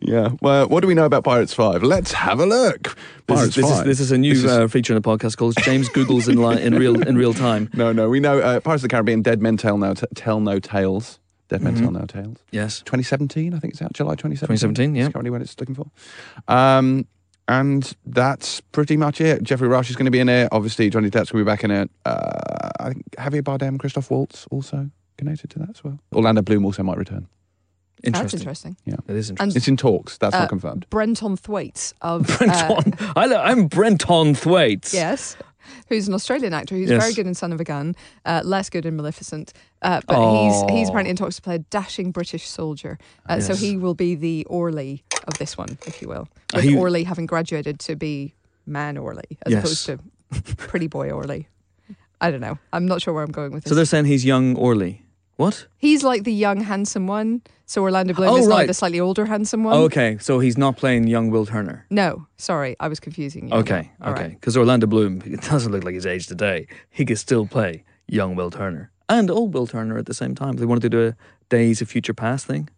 yeah. Well, what do we know about Pirates 5? Let's have a look. This, Pirates is, this, 5. is, this is a new is- uh, feature in the podcast called James Googles in, li- in real in real time. No, no. We know uh, Pirates of the Caribbean, Dead Men Tell No, tell no Tales. Dead Men Mhm. Tell No Tales. Yes. 2017, I think it's out, July 2017. 2017, yeah. That's currently when it's looking for. Um, and that's pretty much it. Geoffrey Rush is going to be in it. Obviously, Johnny Depp's going to be back in it. Uh, I think Javier Bardem, Christoph Waltz also connected to that as well. Orlando Bloom also might return. Interesting. That's Interesting. Yeah, It is And interesting. It's in talks. That's Uh, not confirmed. Brenton Thwaites of uh, Brenton. I lo- I'm Brenton Thwaites. yes, who's an Australian actor who's Yes. very good in Son of a Gun, uh, less good in Maleficent, uh, but he's he's apparently in talks to play a dashing British soldier. Uh, So he will be the Orly of this one, if you will, Uh, with he- Orly having graduated to be man Orly as Yes. opposed to pretty boy Orly. I don't know. I'm not sure where I'm going with this. So they're saying he's young Orly. What? He's like the young, handsome one. So Orlando Bloom Oh, is right. like the slightly older, handsome one. Okay, so he's not playing young Will Turner. No, sorry, I was confusing you. Okay, All okay. Because Orlando Bloom, it doesn't look like his age today. He could still play young Will Turner and old Will Turner at the same time. If they wanted to do a Days of Future Past thing,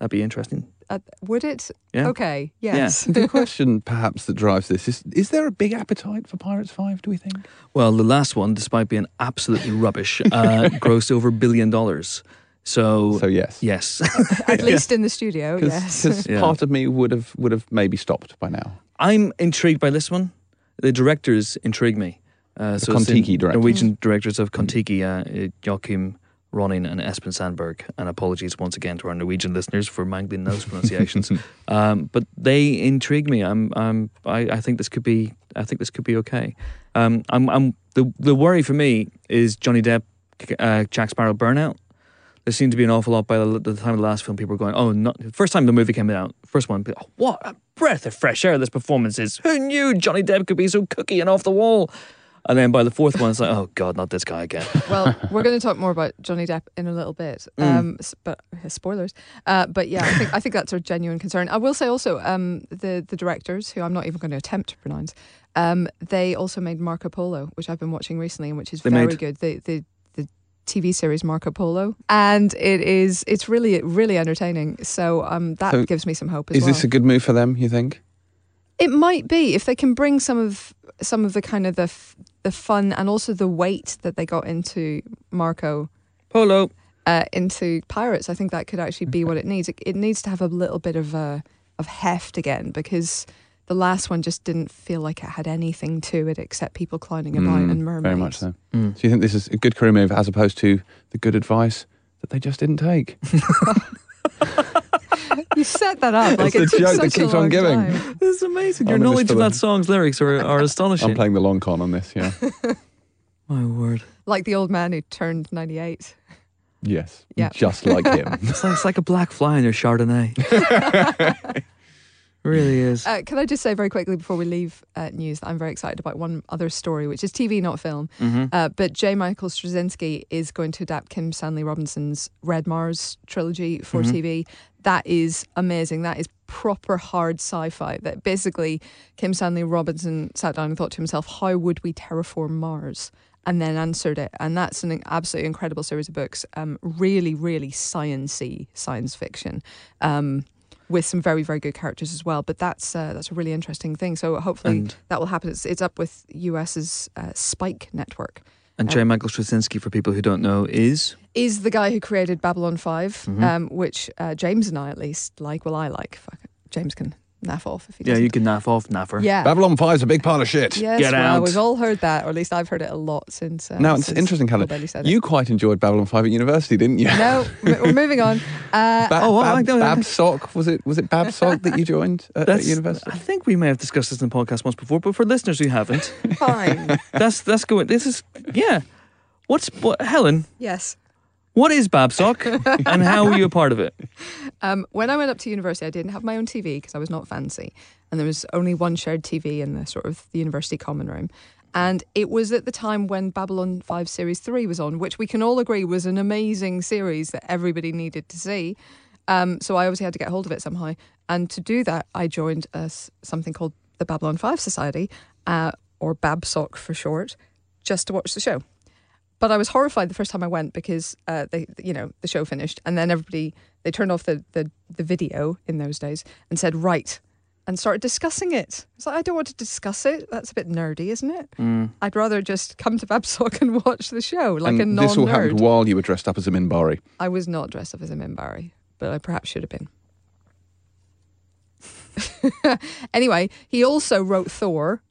that'd be interesting. Uh, would it? Yeah. Okay. Yes. the question perhaps that drives this is is there a big appetite for Pirates 5, do we think? Well, the last one, despite being absolutely rubbish, uh, grossed over a billion dollars. So, So, yes. yes. At least in the studio. Yes. Because Yeah. part of me would have would have maybe stopped by now. I'm intrigued by this one. The directors intrigue me. Uh, so it's the Kon-Tiki directors. Norwegian directors of Kontiki, uh, Joachim Rønning and Espen Sandberg. And apologies once again to our Norwegian listeners for mangling those pronunciations. um, but they intrigue me. I'm, I'm, I, I think this could be. I think this could be okay. Um, I'm, I'm the the worry for me is Johnny Depp, uh, Jack Sparrow burnout. There seemed to be an awful lot by the, the time of the last film. People were going, "Oh, not first time the movie came out, first one, oh, what a breath of fresh air this performance is! Who knew Johnny Depp could be so cookie and off the wall?" And then by the fourth one, it's like, "Oh God, not this guy again." well, we're going to talk more about Johnny Depp in a little bit. Mm. Um, s- but uh, spoilers. Uh, but yeah, I think I think that's a genuine concern. I will say also um, the the directors, who I'm not even going to attempt to pronounce, um, they also made Marco Polo, which I've been watching recently and which is They very made- good. The the the TV series Marco Polo, and it is it's really really entertaining. So um, that So gives me some hope as Is well. this a good move for them, you think? It might be if they can bring some of some of the kind of the f- the fun and also the weight that they got into Marco Polo. uh, into Pirates. I think that could actually be what it needs. It, it needs to have a little bit of uh, of heft again because the last one just didn't feel like it had anything to it except people clowning about Mm, and mermaids. Very much so. Mm. So you think this is a good career move as opposed to the good advice that they just didn't take? You set that up like It's it the joke that such a keeps on long giving. time. This is amazing. Your I'm knowledge for of the- that song's lyrics are, are astonishing. I'm playing the long con on this, yeah. My word. Like the old man who turned ninety eight. yes. Yeah. Just like him. It's like, it's like a black fly in your Chardonnay. Really is. Uh, can I just say very quickly before we leave uh, news that I'm very excited about one other story, which is TV, not film. hmm Uh, but J. Michael Straczynski is going to adapt Kim Stanley Robinson's Red Mars trilogy for Mhm. TV. That is amazing. That is proper hard sci-fi. That basically Kim Stanley Robinson sat down and thought to himself, "How would we terraform Mars?" And then answered it. And that's an absolutely incredible series of books. Um, really, really sciency science fiction. Um, with some very, very good characters as well, but that's uh, that's a really interesting thing. So hopefully And that will happen. It's, it's up with US's uh, Spike network. and J. Michael Straczynski, for people who don't know, is is the guy who created Babylon 5, Mhm. um, which uh, James and I at least like. Well, I like. Fuck it. James can naff off if he yeah, doesn't. you can naff off naffer. Yeah. Babylon 5 is a big pile of shit. Yes, Get well, out. we've all heard that, or at least I've heard it a lot since. Uh, Now, it's since interesting, Paul Helen. Bailey said You quite enjoyed Babylon 5 at university, didn't you? it. No, m- we're moving on. Uh, Ba- Oh, well, I Bab, don't- BabSoc, was it? Was it BabSoc that you joined at, at That's, university? I think we may have discussed this in the podcast once before, but for listeners who haven't, fine. that's that's going. This is yeah. What's what, Helen? yes. What is BabSoc and how were you a part of it? Um, when I went up to university, I didn't have my own TV because I was not fancy, and there was only one shared TV in the sort of the university common room. And it was at the time when Babylon 5 Series 3 was on, which we can all agree was an amazing series that everybody needed to see. Um, so I obviously had to get hold of it somehow. And to do that, I joined something called the Babylon 5 Society, uh, or BabSoc for short, just to watch the show. But I was horrified the first time I went because uh, they, you know, the show finished, and then everybody they turned off the, the the video in those days and said, "Right," and started discussing it. It's like I don't want to discuss it. That's a bit nerdy, isn't it? I'd rather just come to BabSoc and watch the show like and a non this all happened while you were dressed up as a Minbari. I was not dressed up as a Minbari, but I perhaps should have been. anyway, he also wrote Thor,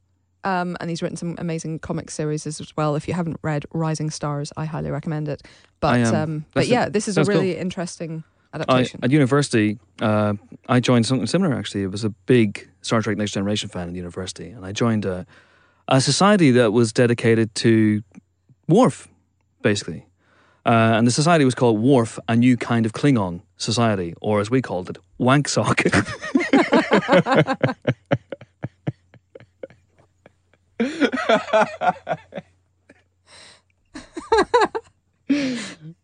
um, and he's written some amazing comic series as well. If you haven't read Rising Stars, I highly recommend it. But I am. um, but a- yeah, this is a really interesting I, adaptation. at university, uh, I joined something similar. Actually, it was a big Star Trek Next Generation fan in university, and I joined a, a society that was dedicated to Worf, basically. Uh, and the society was called Worf, a new kind of Klingon society, or as we called it, Wanksock.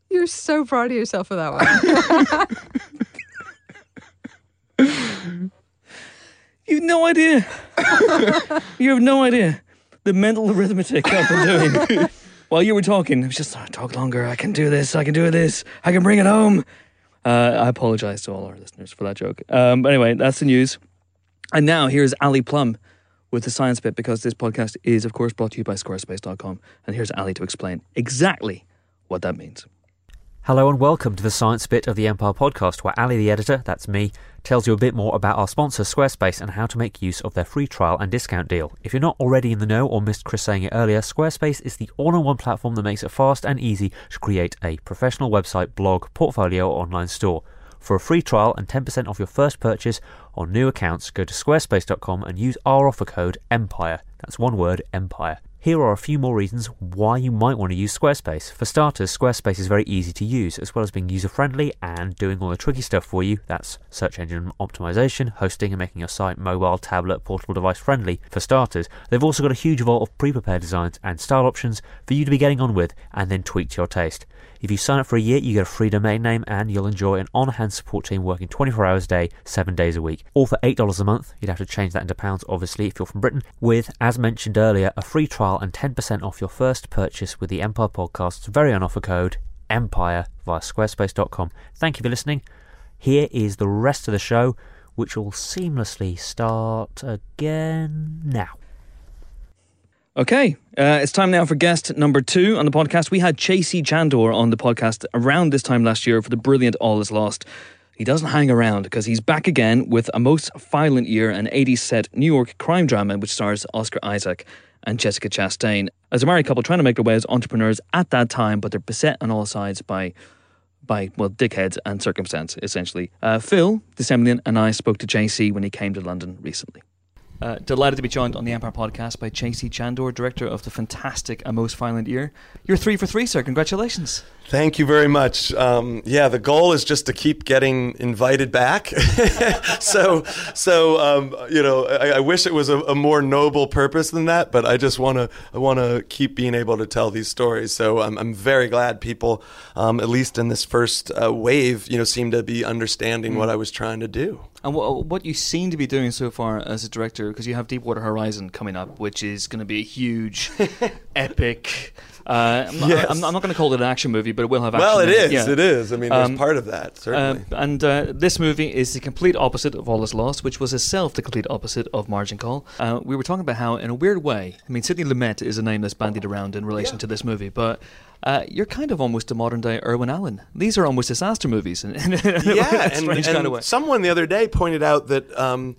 You're so proud of yourself for that one. You've no idea. you have no idea the mental arithmetic I've been doing. While you were talking, I was just "Oh, talk longer. I can do this. I can do this. I can bring it home. Uh, I apologize to all our listeners for that joke. Um, but anyway, that's the news. And now here's Ali Plumb with the science bit because this podcast is, of course, brought to you by Squarespace.com. And here's Ali to explain exactly what that means. Hello and welcome to the science bit of the Empire podcast, where Ali, the editor, that's me, tells you a bit more about our sponsor, Squarespace, and how to make use of their free trial and discount deal. If you're not already in the know or missed Chris saying it earlier, Squarespace is the all in one platform that makes it fast and easy to create a professional website, blog, portfolio, or online store. For a free trial and 10% off your first purchase on new accounts, go to squarespace.com and use our offer code EMPIRE. That's one word, EMPIRE. Here are a few more reasons why you might want to use Squarespace. For starters, Squarespace is very easy to use, as well as being user friendly and doing all the tricky stuff for you. That's search engine optimization, hosting, and making your site mobile, tablet, portable device friendly. For starters, they've also got a huge vault of pre prepared designs and style options for you to be getting on with and then tweak to your taste. If you sign up for a year, you get a free domain name and you'll enjoy an on hand support team working 24 hours a day, 7 days a week. All for $8 a month. You'd have to change that into pounds, obviously, if you're from Britain, with, as mentioned earlier, a free trial and 10% off your first purchase with the Empire Podcast's very own offer code EMPIRE via squarespace.com. Thank you for listening. Here is the rest of the show, which will seamlessly start again now. Okay, uh, it's time now for guest number two on the podcast. We had J.C. Chandor on the podcast around this time last year for the brilliant All Is Lost. He doesn't hang around because he's back again with a most violent year, an 80s set New York crime drama which stars Oscar Isaac and Jessica Chastain. As a married couple trying to make their way as entrepreneurs at that time, but they're beset on all sides by by well dickheads and circumstance essentially. Uh, Phil de Semlyen and I spoke to JC when he came to London recently. Uh, delighted to be joined on the Empire podcast by J.C. Chandor, director of the fantastic A Most Violent Year. You're three for three, sir. Congratulations. Thank you very much. Um, yeah, the goal is just to keep getting invited back. so, so um, you know, I, I wish it was a, a, more noble purpose than that, but I just want to, I want to keep being able to tell these stories. So, I'm, I'm very glad people, um, at least in this first uh, wave, you know, seem to be understanding mm. what I was trying to do. And what, what you seem to be doing so far as a director, because you have Deepwater Horizon coming up, which is going to be a huge, epic. Uh, I'm, not, Yes. I'm, I'm not going to call it an action movie, but it will have action. Well, it is. Yeah. It is. I mean, there's Um, part of that certainly. Uh, and uh, this movie is the complete opposite of All Is Lost, which was itself the complete opposite of Margin Call. Uh, we were talking about how, in a weird way, I mean, Sidney Lumet is a name that's bandied around in relation to this movie, but uh, you're kind of almost a modern day Irwin Allen. These are almost disaster movies in, in, yeah, and, and kind of someone the other day pointed out that um,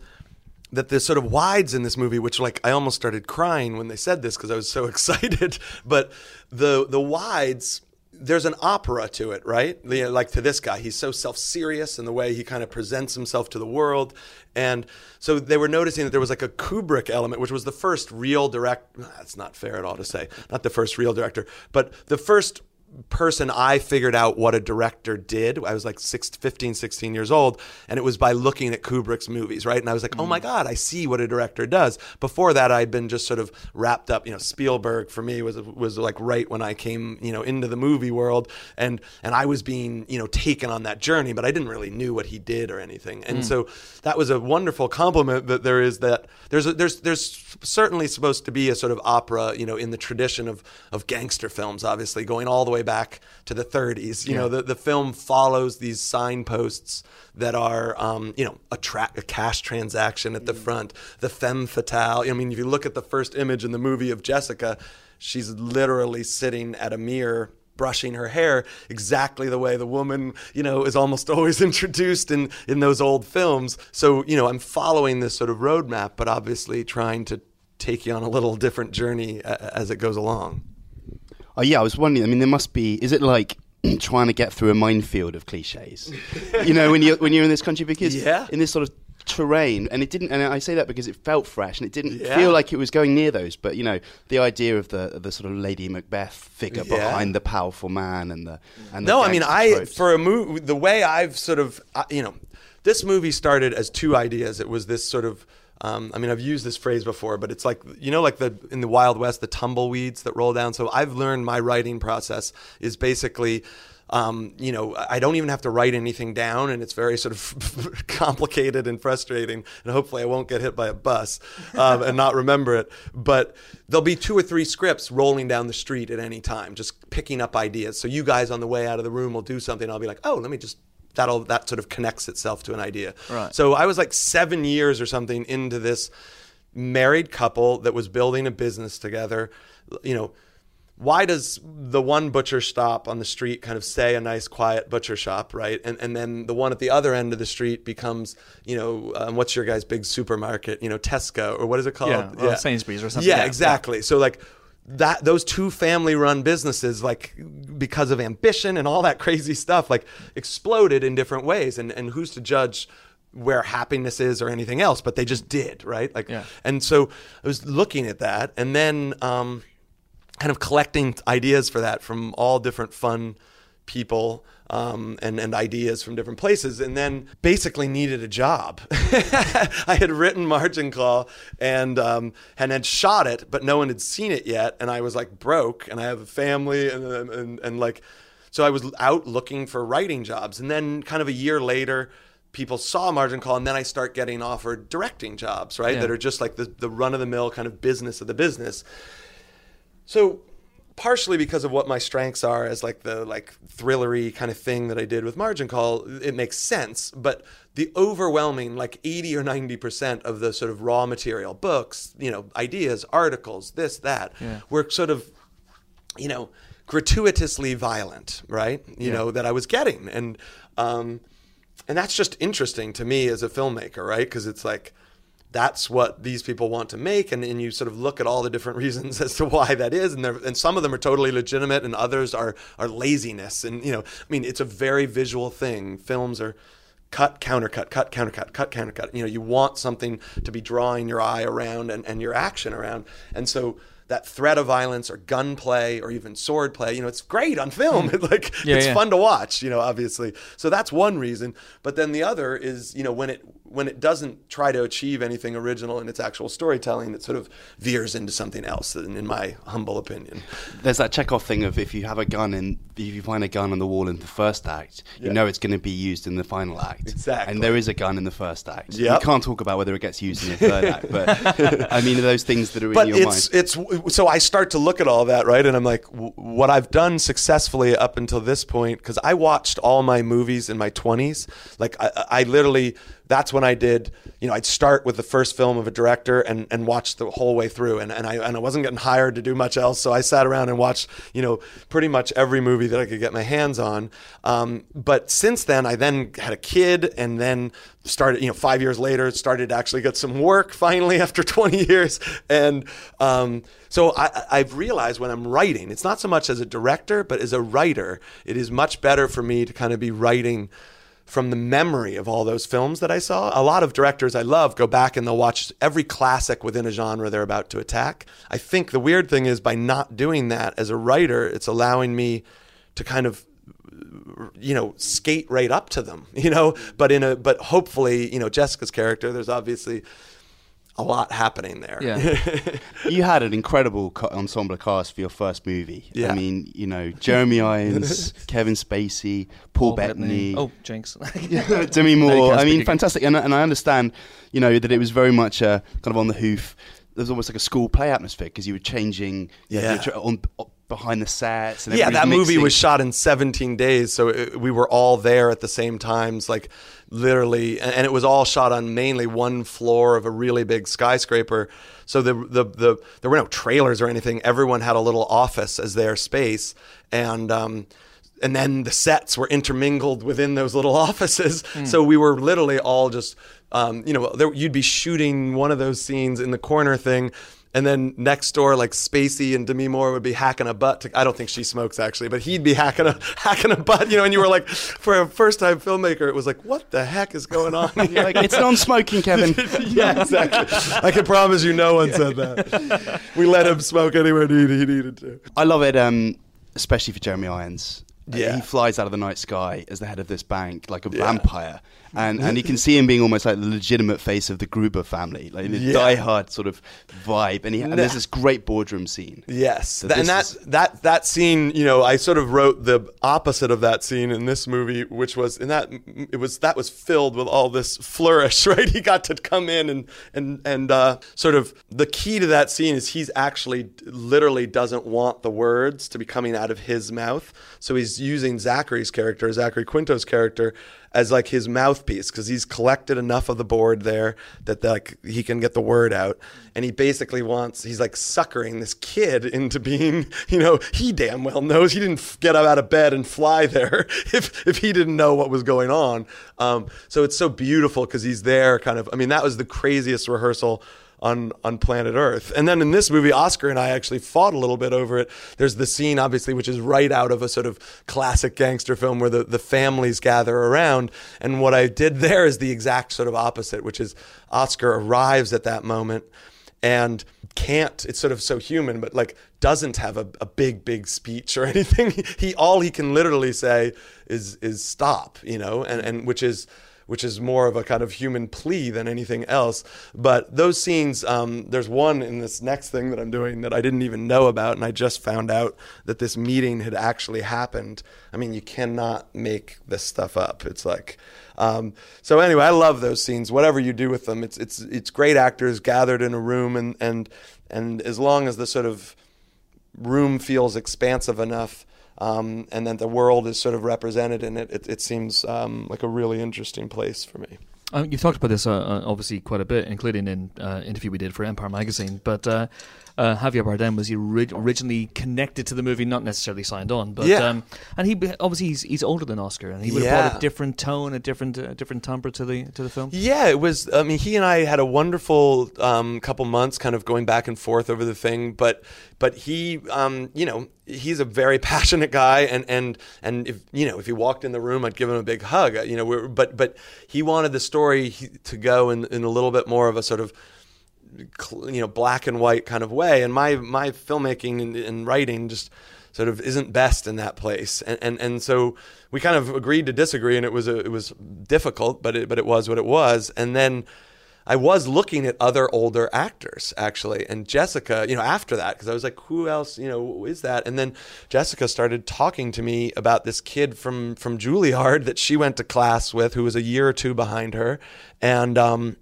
that the sort of wides in this movie, which like I almost started crying when they said this because I was so excited. But the the wides, there's an opera to it, right? Like to this guy, he's so self serious in the way he kind of presents himself to the world, and so they were noticing that there was like a Kubrick element, which was the first real direct. That's not fair at all to say, not the first real director, but the first person I figured out what a director did. I was like six, 15, 16 years old, and it was by looking at Kubrick's movies, right? And I was like, oh my mm. God, I see what a director does. Before that, I'd been just sort of wrapped up, you know, Spielberg for me was was like right when I came, you know, into the movie world, and and I was being, you know, taken on that journey, but I didn't really knew what he did or anything. And mm. so that was a wonderful compliment that there is that there's a, there's there's certainly supposed to be a sort of opera, you know, in the tradition of of gangster films, obviously going all the way back to the 30s. You know, the the film follows these signposts that are, um, you know, a, tra- a cash transaction at the front, the femme fatale. I mean, if you look at the first image in the movie of Jessica, she's literally sitting at a mirror brushing her hair exactly the way the woman you know is almost always introduced in in those old films so you know i'm following this sort of roadmap but obviously trying to take you on a little different journey a- as it goes along Oh yeah, I was wondering. I mean, there must be. Is it like trying to get through a minefield of cliches? you know, when you when you're in this country because Yeah. in this sort of terrain, and it didn't. And I say that because it felt fresh, and it didn't Yeah. feel like it was going near those. But you know, the idea of the the sort of Lady Macbeth figure Yeah. behind the powerful man and the and the no, I mean, I tropes. for a movie, the way I've sort of, uh, you know, this movie started as two ideas. It was this sort of. Um, I mean, I've used this phrase before, but it's like you know, like the in the Wild West, the tumbleweeds that roll down. So I've learned my writing process is basically, um, you know, I don't even have to write anything down, and it's very sort of complicated and frustrating. And hopefully, I won't get hit by a bus um, and not remember it. But there'll be two or three scripts rolling down the street at any time, just picking up ideas. So you guys on the way out of the room will do something. I'll be like, oh, let me just that'll that sort of connects itself to an idea. Right. So I was like seven years or something into this married couple that was building a business together. You know, why does the one butcher stop on the street kind of say a nice quiet butcher shop, right? And and then the one at the other end of the street becomes, you know, um, what's your guy's big supermarket? You know, Tesco or what is it called? Yeah, or Sainsbury's or something. Yeah, Yeah, exactly. So like that those two family run businesses like because of ambition and all that crazy stuff like exploded in different ways and and who's to judge where happiness is or anything else but they just did right like Yeah. and so i was looking at that and then um kind of collecting ideas for that from all different fun people um, and, and ideas from different places, and then basically needed a job. I had written Margin Call and um, and had shot it, but no one had seen it yet, and I was like broke, and I have a family, and and, and, like, so I was out looking for writing jobs, and then kind of a year later. People saw Margin Call, and then I start getting offered directing jobs, right? Yeah. That are just like the, the run of the mill kind of business of the business. So partially because of what my strengths are as like the like thrillery kind of thing that I did with Margin Call, it makes sense. But the overwhelming like 80 or 90% of the sort of raw material, books, you know, ideas, articles, this, that, Yeah. were sort of, you know, gratuitously violent, right? You know, that I was getting. And um and that's just interesting to me as a filmmaker, right? Because it's like that's what these people want to make and, and you sort of look at all the different reasons as to why that is and and some of them are totally legitimate and others are are laziness and you know i mean it's a very visual thing. Films are cut countercut cut countercut cut countercut you know you want something to be drawing your eye around and, and your action around and so that threat of violence or gunplay or even sword play you know it's great on film. Hmm. Like Yeah, it's yeah. fun to watch you know obviously. So that's one reason but then the other is you know when it when it doesn't try to achieve anything original in its actual storytelling it sort of veers into something else in, in my humble opinion There's that Chekhov thing of if you have a gun and if you find a gun on the wall in the first act, you know it's going to be used in the final act. Exactly. And there is a gun in the first act. Yep. You can't talk about whether it gets used in the third act, but I mean those things that are but in your it's mind. it's so I start to look at all that right, and I'm like, w- what I've done successfully up until this point, because I watched all my movies in my 20s. Like I, I literally, that's when I did. You know, I'd start with the first film of a director and and watch the whole way through, and and I and I wasn't getting hired to do much else, so I sat around and watched you know pretty much every movie that I could get my hands on. Um, but since then, I then had a kid, and then started you know five years later started to actually get some work finally after 20 years and um, so I, i've realized when i'm writing it's not so much as a director but as a writer it is much better for me to kind of be writing from the memory of all those films that I saw. A lot of directors I love go back and they'll watch every classic within a genre they're about to attack. I think the weird thing is by not doing that as a writer, it's allowing me to kind of you know skate right up to them you know but in a but hopefully you know jessica's character there's obviously a lot happening there Yeah. you had an incredible co- ensemble cast for your first movie. Yeah. I mean, you know, Jeremy Irons, Kevin Spacey, Paul, Bettany, Oh, Jinx. Demi Moore. I mean, fantastic. And, and I understand, you know, that it was very much uh, kind of on the hoof. There's almost like a school play atmosphere because you were changing Yeah. you're tr- on, behind the sets. And yeah, that everybody's movie was shot in 17 days, so it, we were all there at the same times, like literally, and, and it was all shot on mainly one floor of a really big skyscraper. So the, the the there were no trailers or anything. Everyone had a little office as their space, and um, and then the sets were intermingled within those little offices. So we were literally all just, um, you know, there, you'd be shooting one of those scenes in the corner thing. And then next door, like Spacey and Demi Moore would be hacking a butt. To, I don't think she smokes actually, but he'd be hacking a hacking a butt, you know. And you were like, for a first time filmmaker, it was like, what the heck is going on You're here? like, it's non-smoking, Kevin. yeah, exactly. I can promise you, no one said that. We let him smoke anywhere he he needed to. I love it, um, especially for Jeremy Irons. Uh, Yeah. He flies out of the night sky as the head of this bank, like a Yeah. vampire. And, and you can see him being almost like the legitimate face of the Gruber family, like the Yeah. die-hard sort of vibe. And, he, and there's this great boardroom scene. Yes, So Th- and that is- that that scene, you know, I sort of wrote the opposite of that scene in this movie, which was in that it was that was filled with all this flourish, right? He got to come in and and and uh, sort of the key to that scene is he's actually literally doesn't want the words to be coming out of his mouth, so he's using Zachary's character, Zachary Quinto's character, as like his mouthpiece because he's collected enough of the board there that like he can get the word out. And he basically wants he's like suckering this kid into being you know he damn well knows. He didn't get out of bed and fly there if if he didn't know what was going on. Um, so it's so beautiful because he's there kind of i mean that was the craziest rehearsal on on planet Earth. And then in this movie, Oscar and I actually fought a little bit over it. There's the scene, obviously, which is right out of a sort of classic gangster film where the, the families gather around. And what I did there is the exact sort of opposite, which is Oscar arrives at that moment and can't it's sort of so human but like doesn't have a, a big big speech or anything he all he can literally say is is stop you know and and which is which is more of a kind of human plea than anything else. But those scenes, um, there's one in this next thing that I'm doing that I didn't even know about, and I just found out that this meeting had actually happened. I mean, you cannot make this stuff up. It's like, um, so anyway, I love those scenes. Whatever you do with them, it's it's it's great actors gathered in a room, and and and as long as the sort of room feels expansive enough um, and then the world is sort of represented in it, it, it seems um, like a really interesting place for me. Uh, you've talked about this uh, uh, obviously quite a bit, including in uh, interview we did for Empire magazine. But uh, uh, Javier Bardem was ori- originally connected to the movie, not necessarily signed on. But Yeah. um, and he obviously he's, he's older than Oscar, and he would have brought a different tone, a different uh, different timbre to the to the film. Yeah, it was. I mean, he and I had a wonderful um, couple months, kind of going back and forth over the thing. But but he, um, you know, he's a very passionate guy, and and and if you know, if he walked in the room, I'd give him a big hug. You know, we're, but but he wanted the story to go in, in a little bit more of a sort of you know black and white kind of way. And my my filmmaking and, and writing just sort of isn't best in that place. And, and and so we kind of agreed to disagree and it was a, it was difficult but it but it was what it was. And then I was looking at other older actors actually, and Jessica, you know, after that, because I was like, who else, you know, is that? And then Jessica started talking to me about this kid from from Juilliard that she went to class with, who was a year or two behind her, and um,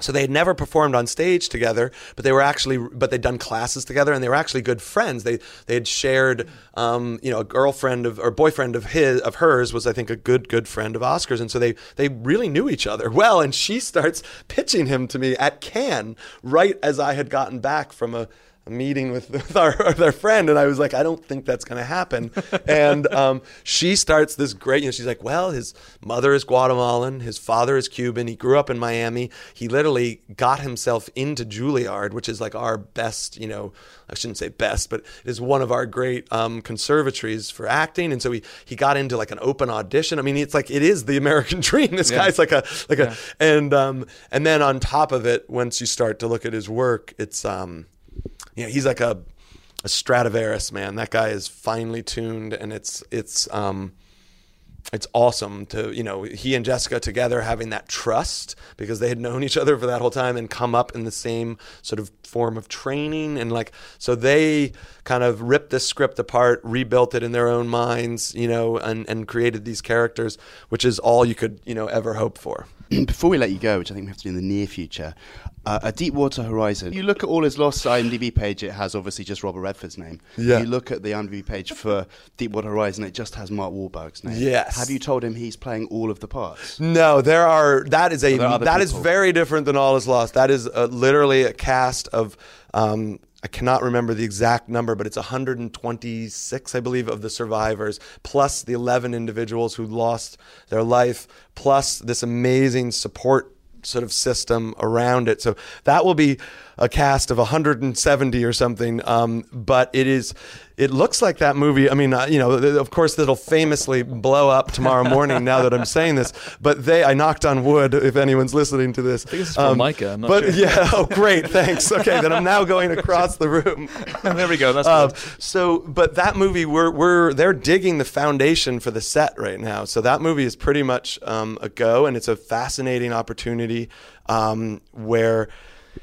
so they had never performed on stage together, but they were actually, but they'd done classes together, and they were actually good friends. They they had shared, um, you know, a girlfriend of or boyfriend of his of hers was I think a good good friend of Oscar's, and so they they really knew each other well. And she starts pitching him to me at Cannes right as I had gotten back from a a meeting with, with our, with our friend, and I was like, I don't think that's going to happen. and um, she starts this great, you know, she's like, well, his mother is Guatemalan, his father is Cuban, he grew up in Miami. He literally got himself into Juilliard, which is like our best, you know, I shouldn't say best, but it is one of our great um, conservatories for acting. And so he, he got into like an open audition. I mean, it's like, it is the American dream. This guy's like a, like a, and, um, and then on top of it, once you start to look at his work, it's, um, you know, he's like a a Stradivarius, man. That guy is finely tuned, and it's it's um, it's awesome to you know he and Jessica together having that trust because they had known each other for that whole time and come up in the same sort of form of training and like so they kind of ripped this script apart rebuilt it in their own minds you know and and created these characters which is all you could you know ever hope for Before we let you go, which I think we have to do in the near future, uh, a Deepwater Horizon. You look at All Is Lost IMDb page; it has obviously just Robert Redford's name. Yeah. You look at the IMDb page for Deepwater Horizon; it just has Mark Wahlberg's name. Yes. Have you told him he's playing all of the parts? No, there are. That is a there are other that is very different than All Is Lost. That is uh, literally a cast of. Um, I cannot remember the exact number, but it's 126, I believe, of the survivors, plus the 11 individuals who lost their life, plus this amazing support sort of system around it. So that will be a cast of 170 or something. Um, but it is, it looks like that movie. I mean, uh, you know, of course, that'll famously blow up tomorrow morning. now that I'm saying this, but they, I knocked on wood. If anyone's listening to this, I think this is from Micah, I'm not but sure. yeah, oh great, thanks. Okay, then I'm now going across the room. there we go. That's Uh, good. so, but that movie, we're we're they're digging the foundation for the set right now. So that movie is pretty much um, a go, and it's a fascinating opportunity um, where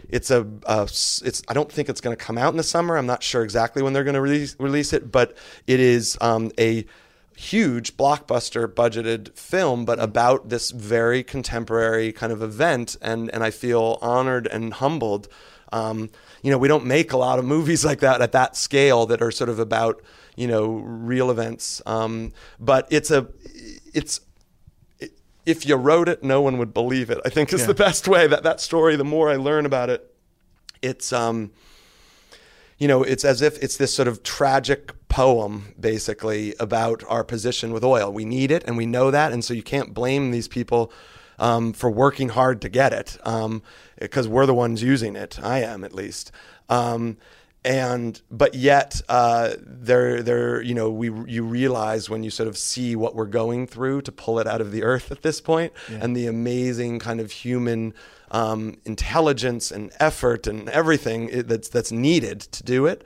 it's a, a it's I don't think it's going to come out in the summer. I'm not sure exactly when they're going to release release it, but it is um, a huge blockbuster budgeted film, but about this very contemporary kind of event, and and I feel honored and humbled. Um, you know, we don't make a lot of movies like that at that scale that are sort of about you know real events. Um, but it's a it's if you wrote it, no one would believe it. I think is Yeah. the best way that that story. The more I learn about it, it's um, you know, it's as if it's this sort of tragic poem, basically, about our position with oil. We need it, and we know that, and so you can't blame these people um, for working hard to get it, because we're the ones using it. I am, at least. Um, and but yet, uh, there, there, you know, we you realize when you sort of see what we're going through to pull it out of the earth at this point, and the amazing kind of human um, intelligence and effort and everything that's that's needed to do it.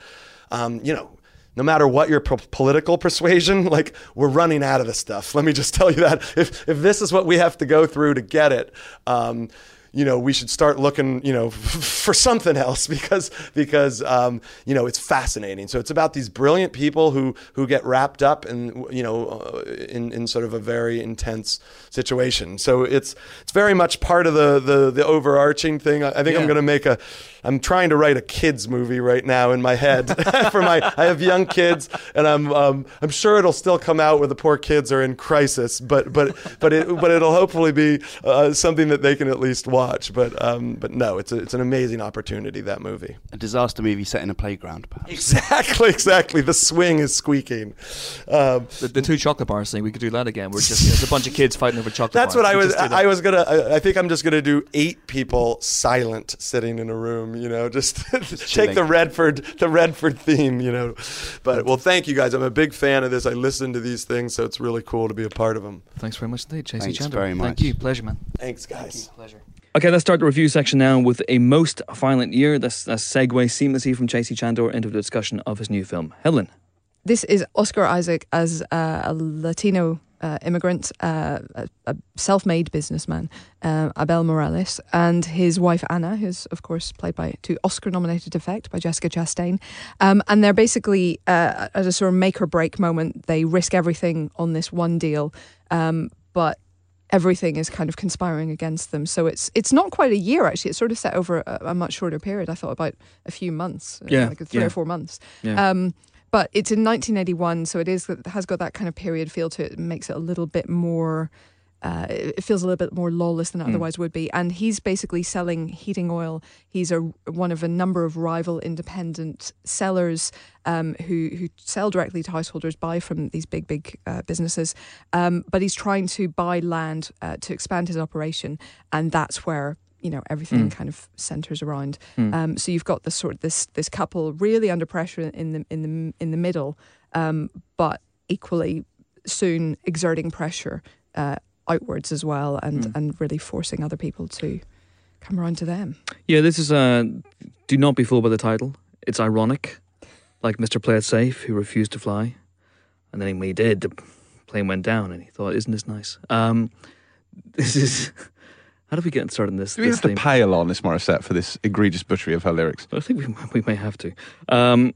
Um, you know, no matter what your po- political persuasion, like we're running out of this stuff. Let me just tell you that if if this is what we have to go through to get it. Um, you know, we should start looking, you know, for something else because because um, you know it's fascinating. So it's about these brilliant people who who get wrapped up in you know uh, in in sort of a very intense situation. So it's it's very much part of the the, the overarching thing. I, think I'm going to make a. I'm trying to write a kids movie right now in my head for my. I have young kids, and I'm um, I'm sure it'll still come out where the poor kids are in crisis, but but but it but it'll hopefully be uh, something that they can at least watch. But um, but no, it's a, it's an amazing opportunity that movie. A disaster movie set in a playground, perhaps. Exactly, exactly. The swing is squeaking. Um, The, the two chocolate bars thing, we could do that again. We're just it's a bunch of kids fighting over chocolate That's bars. what I was. just. I was gonna. I, I think I'm just gonna do eight people silent sitting in a room. You know, just take the Redford, the Redford theme. You know, but well, thank you guys. I'm a big fan of this. I listen to these things, so it's really cool to be a part of them. Thanks very much indeed, JC Thanks Chandor. very Thank you. Pleasure, man. Thanks, guys. Pleasure. Okay, let's start the review section now with a most violent year. That's a segue seamlessly from JC Chandor into the discussion of his new film, Helen. This is Oscar Isaac as uh, a Latino uh, immigrant, uh, a, a self-made businessman, uh, Abel Morales, and his wife Anna, who's of course played by to Oscar-nominated effect by Jessica Chastain, um, and they're basically uh, at a sort of make or break moment. They risk everything on this one deal, um, but everything is kind of conspiring against them. So it's it's not quite a year actually. It's sort of set over a, a much shorter period. I thought about a few months, uh, Yeah, like three yeah. or four months. Yeah. Um, but it's in 1981, so it is it has got that kind of period feel to it. It makes it a little bit more. Uh, it feels a little bit more lawless than it otherwise would be, and he's basically selling heating oil. He's a one of a number of rival independent sellers um, who who sell directly to householders, buy from these big big uh, businesses. Um, but he's trying to buy land uh, to expand his operation, and that's where you know everything kind of centers around. Um, so you've got this sort of this this couple really under pressure in the in the in the middle, um, but equally soon exerting pressure uh, outwards as well, and and really forcing other people to come around to them. Yeah, this is a do not be fooled by the title. It's ironic. like Mr. Play It Safe, who refused to fly, and then when he did, the plane went down, and he thought, "Isn't this nice?" Um, this is. How do we get started in this? Do we this have to theme? on Alanis Morissette for this egregious butchery of her lyrics? I think we, we may have to. Um,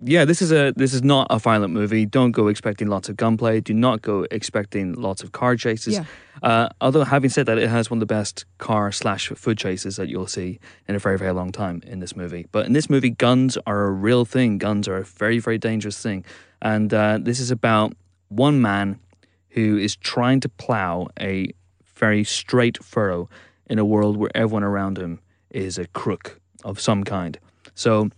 yeah, this is a this is not a violent movie. Don't go expecting lots of gunplay. Do not go expecting lots of car chases. Yeah. Uh, although having said that, it has one of the best car slash food chases that you'll see in a very very long time in this movie. But in this movie, guns are a real thing. Guns are a very very dangerous thing, and uh, this is about one man who is trying to plow a very straight furrow in a world where everyone around him is a crook of some kind. So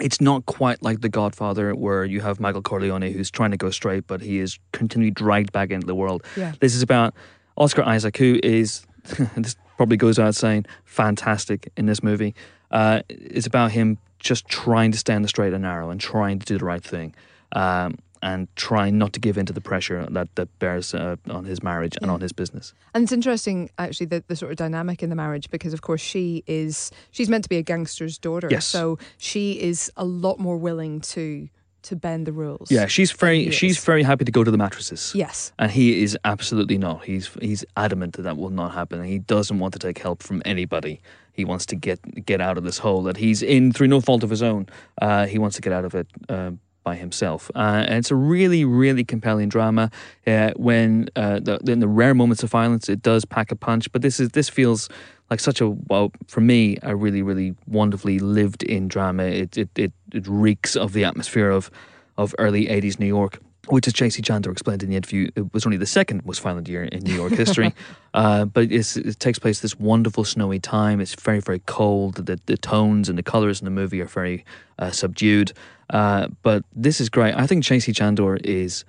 it's not quite like The Godfather, where you have Michael Corleone who's trying to go straight, but he is continually dragged back into the world. Yeah. This is about Oscar Isaac, who is, this probably goes without saying, fantastic in this movie. Uh, it's about him just trying to stay on the straight and narrow and trying to do the right thing. Um, and trying not to give in to the pressure that, that bears uh, on his marriage and on his business. And it's interesting, actually, the, the sort of dynamic in the marriage because, of course, she is she's meant to be a gangster's daughter, Yes. so she is a lot more willing to to bend the rules. Yeah, she's very she's very happy to go to the mattresses. Yes. And he is absolutely not. He's he's adamant that that will not happen. He doesn't want to take help from anybody. He wants to get get out of this hole that he's in through no fault of his own. Uh, he wants to get out of it uh, by himself. Uh, and it's a really really compelling drama. Uh, when uh, the, in the rare moments of violence, it does pack a punch. But this is this feels like such a well for me a really really wonderfully lived in drama. It it it, it reeks of the atmosphere of of early 80s New York, which, as J.C. Chandor explained in the interview, it was only the second most violent year in New York history. uh, but it's, it takes place this wonderful snowy time. It's very, very cold. The, the tones and the colors in the movie are very uh, subdued. Uh, but this is great. I think J.C. Chandor is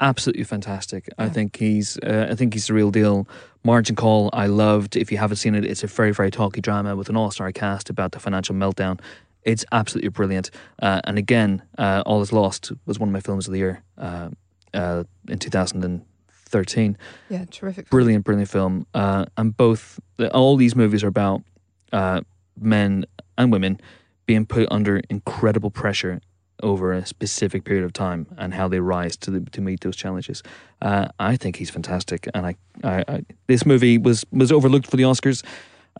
absolutely fantastic. I think he's uh, I think he's the real deal. Margin Call I loved. If you haven't seen it, it's a very very talky drama with an all star cast about the financial meltdown. It's absolutely brilliant. Uh, and again, uh, All Is Lost was one of my films of the year uh, uh, in 2013. Yeah, terrific. Brilliant, brilliant film. Uh, and both all these movies are about uh, men and women being put under incredible pressure over a specific period of time and how they rise to the, to meet those challenges. Uh, I think he's fantastic, and I, I, I this movie was was overlooked for the Oscars.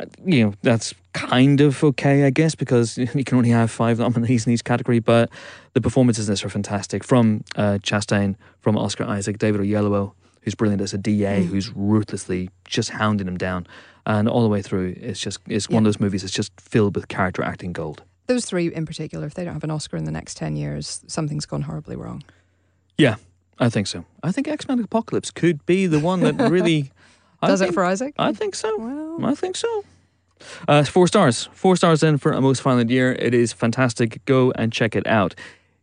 Uh, You know that's kind of okay, I guess, because you can only have five nominees in each category. But the performances in this are fantastic from uh, Chastain, from Oscar Isaac, David Oyelowo, who's brilliant as a DA, who's ruthlessly just hounding him down, and all the way through, it's just it's one of those movies that's just filled with character acting gold. Those three in particular, if they don't have an Oscar in the next 10 years, something's gone horribly wrong. Yeah, I think so. I think X Men Apocalypse could be the one that really I Does it think- for Isaac? I think so. Well- I think so. Uh, four stars. Four stars in for a most violent year. It is fantastic. Go and check it out.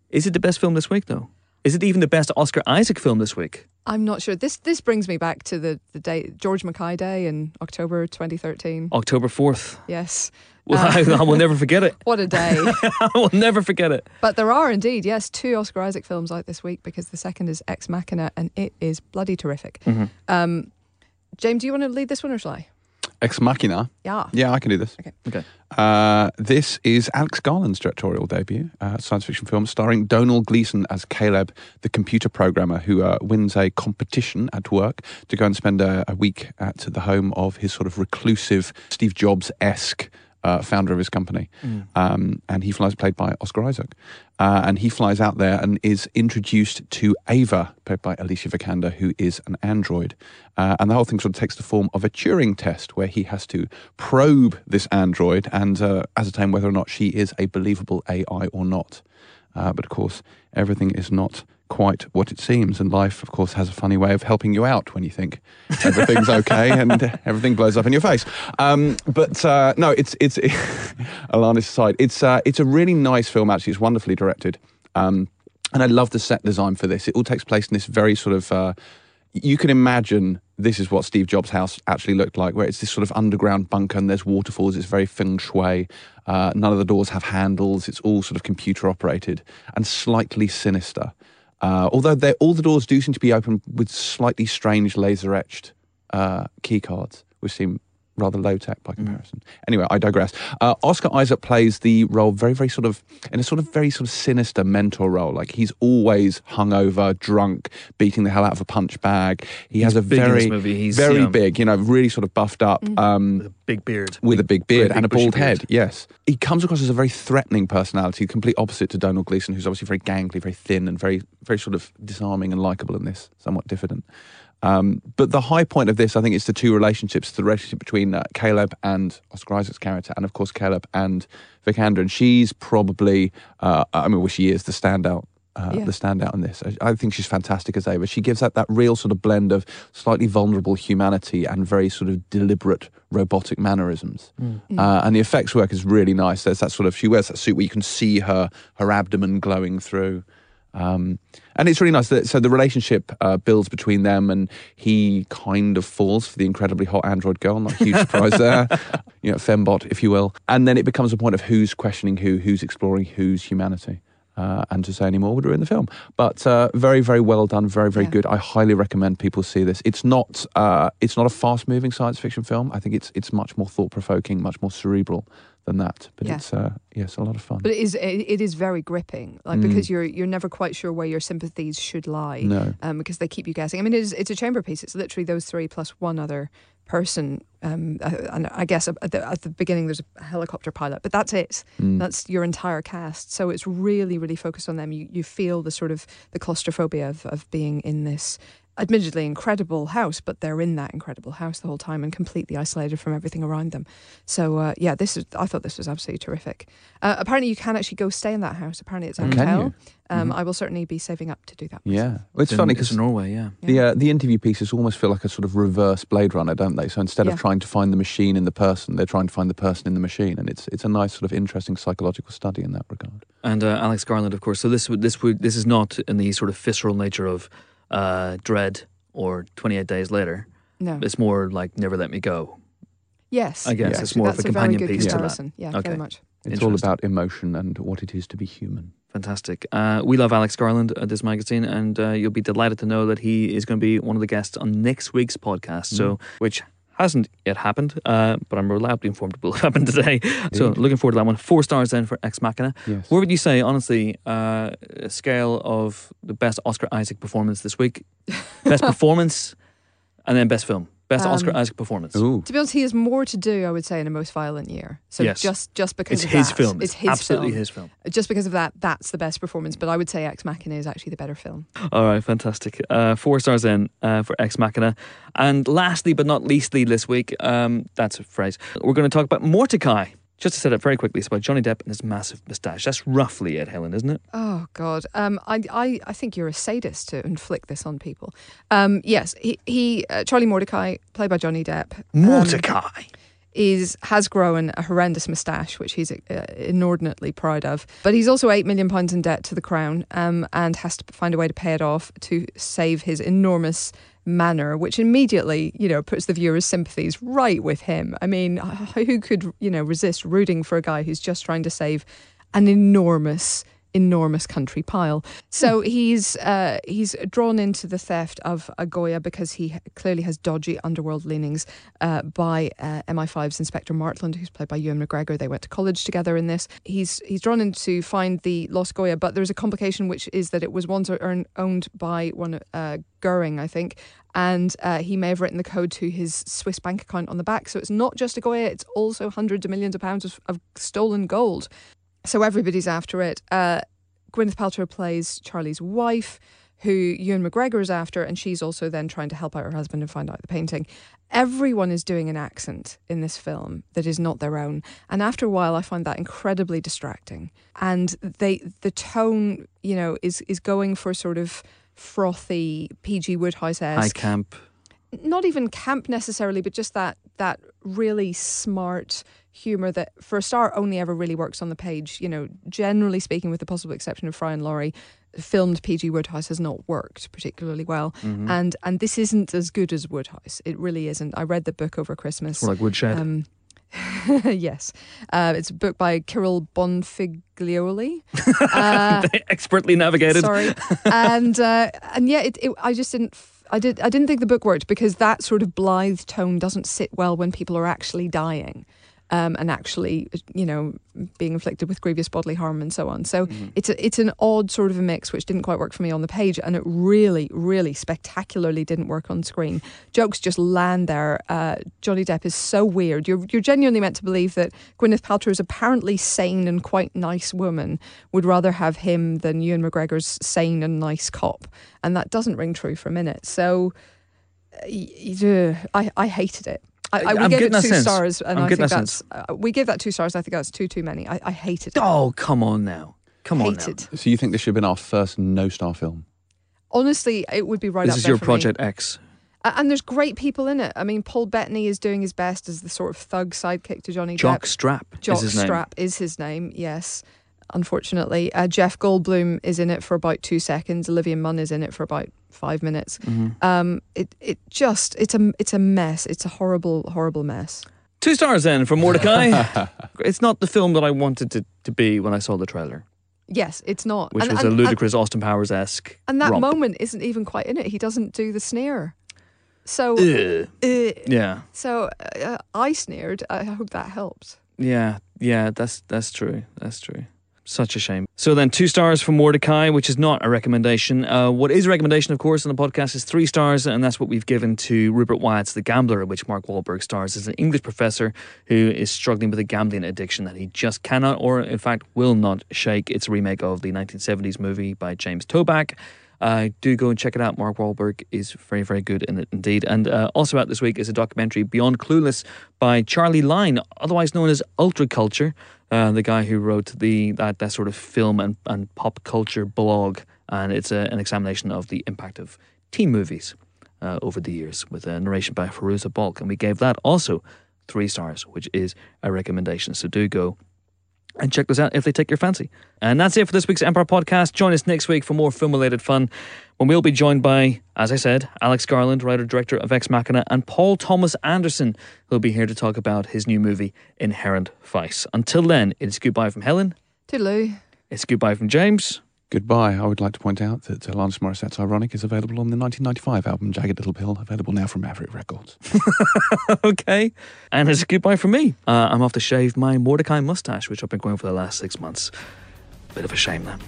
Is it the best film this week, though? Is it even the best Oscar Isaac film this week? I'm not sure. This this brings me back to the, the day George Mackay Day in October 2013. October 4th. Yes. Well, Uh, I, I will never forget it. What a day. I will never forget it. but there are indeed, yes, two Oscar Isaac films out this week because the second is Ex Machina and it is bloody terrific. Mm-hmm. Um, James, do you want to lead this one or shall I? Ex Machina. Yeah. Yeah, I can do this. Okay. Okay. Uh, this is Alex Garland's directorial debut, uh, science fiction film starring Domhnall Gleeson as Caleb, the computer programmer who uh, wins a competition at work to go and spend a, a week at the home of his sort of reclusive Steve Jobs esque. Uh, founder of his company, um, and he flies played by Oscar Isaac, uh, and he flies out there and is introduced to Ava, played by Alicia Vikander, who is an android, uh, and the whole thing sort of takes the form of a Turing test where he has to probe this android and uh, ascertain whether or not she is a believable AI or not. Uh, but of course, everything is not quite what it seems, and life, of course, has a funny way of helping you out when you think everything's okay and everything blows up in your face. Um, but uh, no, it's it's Alanis aside, it's uh, it's a really nice film. Actually, it's wonderfully directed, um, and I love the set design for this. It all takes place in this very sort of. Uh, you can imagine this is what Steve Jobs' house actually looked like, where it's this sort of underground bunker and there's waterfalls. It's very feng shui. Uh, none of the doors have handles. It's all sort of computer operated and slightly sinister. Uh, although all the doors do seem to be open with slightly strange laser etched uh, key cards, which seem rather low tech by comparison. Anyway, I digress. Uh, Oscar Isaac plays the role very, very sort of in a sort of very sort of sinister mentor role. Like he's always hungover, drunk, beating the hell out of a punch bag. He has a big very. He's, very yeah. big, you know, really sort of buffed up. Um, Big beard. with a big beard big and a bald head. beard. Yes, he comes across as a very threatening personality, complete opposite to Domhnall Gleeson, who's obviously very gangly, very thin, and very, very sort of disarming and likable in this, somewhat diffident. Um, but the high point of this, I think, is the two relationships: the relationship between uh, Caleb and Oscar Isaac's character, and of course Caleb and Vikander. And she's probably, uh, I mean, well, she is the standout uh, Yeah. the standout in this. I, I think she's fantastic as Ava. She gives that that real sort of blend of slightly vulnerable humanity and very sort of deliberate robotic mannerisms. Uh, and the effects work is really nice. There's that sort of she wears that suit where you can see her her abdomen glowing through. Um, and it's really nice. That, so the relationship uh, builds between them, and he kind of falls for the incredibly hot android girl. Not a huge surprise there, you know, fembot, if you will. And then it becomes a point of who's questioning who, who's exploring whose humanity. Uh, and to say any more would ruin the film. But uh, very, very well done, very, very Yeah. good. I highly recommend people see this. It's not, uh, it's not a fast-moving science fiction film. I think it's it's much more thought-provoking, much more cerebral than that. But Yeah. it's uh, yeah, a lot of fun. But it is it, is very gripping, like because you're you're never quite sure where your sympathies should lie. No. um, because they keep you guessing. I mean, it is, it's a chamber piece. It's literally those three plus one other person. Um, uh, and I guess at the, at the beginning there's a helicopter pilot, but that's it. Mm. That's your entire cast. So it's really, really focused on them. You you feel the sort of the claustrophobia of of being in this. Admittedly incredible house, but they're in that incredible house the whole time and completely isolated from everything around them. So uh, yeah, this is. I thought this was absolutely terrific. Uh, apparently, you can actually go stay in that house. Apparently, it's a can hotel. you? Um, I will certainly be saving up to do that. Yeah, well, it's in- funny because in Norway, yeah. the uh, the interview pieces almost feel like a sort of reverse Blade Runner, don't they? So instead Yeah. of trying to find the machine in the person, they're trying to find the person in the machine, and it's it's a nice sort of interesting psychological study in that regard. And uh, Alex Garland, of course. So this would this would this is not in the sort of visceral nature of uh, Dredd or Twenty Eight Days Later. No. It's more like Never Let Me Go. Yes. I guess Yeah. it's more of a That's companion very good piece to that. comparison. Yeah, Okay. very much. It's all about emotion and what it is to be human. Fantastic. Uh, we love Alex Garland at this magazine, and uh, you'll be delighted to know that he is going to be one of the guests on next week's podcast. Mm. So, which hasn't yet happened, uh, but I'm reliably informed it will happen today. So, looking forward to that one. Four stars then for Ex Machina. Yes. Where would you say, honestly, uh, a scale of the best Oscar Isaac performance this week? Best performance, and then best film. Best Um, Oscar Isaac performance. Ooh. To be honest, he has more to do, I would say, in a most violent year. So Yes. just just because It's of his that, film. It's his absolutely film. his film. Just because of that, that's the best performance. But I would say Ex Machina is actually the better film. All right, fantastic. Uh, four stars in uh, for Ex Machina. And lastly, but not leastly, this week, um, that's a phrase, we're going to talk about Mordecai. Just to set it very quickly, it's about Johnny Depp and his massive moustache. That's roughly it, Helen, isn't it? Oh God, um, I, I I think you're a sadist to inflict this on people. Um, yes, he, he uh, Charlie Mordecai, played by Johnny Depp, um, Mordecai. is has grown a horrendous moustache, which he's uh, inordinately proud of. But he's also eight million pounds in debt to the crown, um, and has to find a way to pay it off to save his enormous manor, which immediately, you know, puts the viewer's sympathies right with him. I mean, who could, you know, resist rooting for a guy who's just trying to save an enormous enormous country pile. So he's uh, he's drawn into the theft of a Goya because he clearly has dodgy underworld leanings uh, by uh, MI5's Inspector Martland, who's played by Ewan McGregor. They went to college together in this. He's he's drawn in to find the lost Goya, but there's a complication, which is that it was once earn, owned by one uh, Goering, I think. And uh, he may have written the code to his Swiss bank account on the back. So it's not just a Goya, it's also hundreds of millions of pounds of, of stolen gold. So everybody's after it. Uh, Gwyneth Paltrow plays Charlie's wife, who Ewan McGregor is after, and she's also then trying to help out her husband and find out the painting. Everyone is doing an accent in this film that is not their own, and after a while, I find that incredibly distracting. And they, the tone, you know, is is going for sort of frothy PG Wodehouse High camp. not even camp necessarily, but just that that really smart humor that for a star only ever really works on the page. You know, generally speaking, with the possible exception of Fry and Laurie, filmed PG Wodehouse has not worked particularly well, Mm-hmm. and and this isn't as good as Wodehouse. It really isn't. I read the book over Christmas. Like Woodshed. Um, yes, uh, it's a book by Kyril Bonfiglioli. Uh, Expertly navigated. Sorry, and uh, and yeah, it, it, I just didn't. F- I did. I didn't think the book worked because that sort of blithe tone doesn't sit well when people are actually dying. Um, and actually, you know, being inflicted with grievous bodily harm and so on. So it's a, it's an odd sort of a mix, which didn't quite work for me on the page, and it really, really spectacularly didn't work on screen. Jokes just land there. Uh, Johnny Depp is so weird. You're you're genuinely meant to believe that Gwyneth Paltrow's apparently sane and quite nice woman would rather have him than Ewan McGregor's sane and nice cop, and that doesn't ring true for a minute. So. uh, I, I hated it. I, I, we I'm gave getting it two sense. stars, and I'm I getting think that that's uh, we gave that two stars. I think that's too too many. I, I hated it. Oh, come on now. Come on now. hated. So you think this should have been our first no-star film? Honestly, it would be right This up is there your for me. Project X. A- and there's great people in it. I mean, Paul Bettany is doing his best as the sort of thug sidekick to Johnny Jock Depp. Strap Jock is his name. Strap is his name. Yes, unfortunately, uh, Jeff Goldblum is in it for about two seconds. Olivia Munn is in it for about five minutes. Mm-hmm. Um, it it just it's a it's a mess. It's a horrible horrible mess. Two stars then from Mordecai. it's not the film that I wanted to, to be when I saw the trailer, Yes, it's not. which And- was and- a and- ludicrous Austin Powers esque. And that moment isn't even quite in it. He doesn't do the sneer. So, Ugh. uh, Yeah, so uh, I sneered. I hope that helped. yeah, yeah. That's that's true. That's true. Such a shame. So then, two stars for Mordecai, which is not a recommendation. Uh, what is a recommendation, of course, on the podcast is three stars, and that's what we've given to Rupert Wyatt's The Gambler, which Mark Wahlberg stars as an English professor who is struggling with a gambling addiction that he just cannot, or in fact, will not shake. It's a remake of the 1970s movie by James Toback. Uh, do go and check it out. Mark Wahlberg is very, very good in it indeed. And uh, also out this week is a documentary, Beyond Clueless, by Charlie Lyne, otherwise known as Ultra Culture, uh, the guy who wrote the that, that sort of film and, and pop culture blog. And it's a, an examination of the impact of teen movies uh, over the years with a narration by Fairuza Balk. And we gave that also three stars, which is a recommendation. So do go and check those out if they take your fancy. And that's it for this week's Empire podcast. Join us next week for more film related fun when we'll be joined by, as I said, Alex Garland, writer director of Ex Machina, and Paul Thomas Anderson, who'll be here to talk about his new movie, Inherent Vice. Until then, it's goodbye from Helen, Toodaloo. it's goodbye from James. Goodbye. I would like to point out that uh, Alanis Morissette's Ironic is available on the 1995 album Jagged Little Pill, available now from Maverick Records. okay. And it's a goodbye from me. Uh, I'm off to shave my Mordecai mustache, which I've been growing for the last six months. Bit of a shame, then.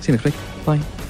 See you next week. Bye.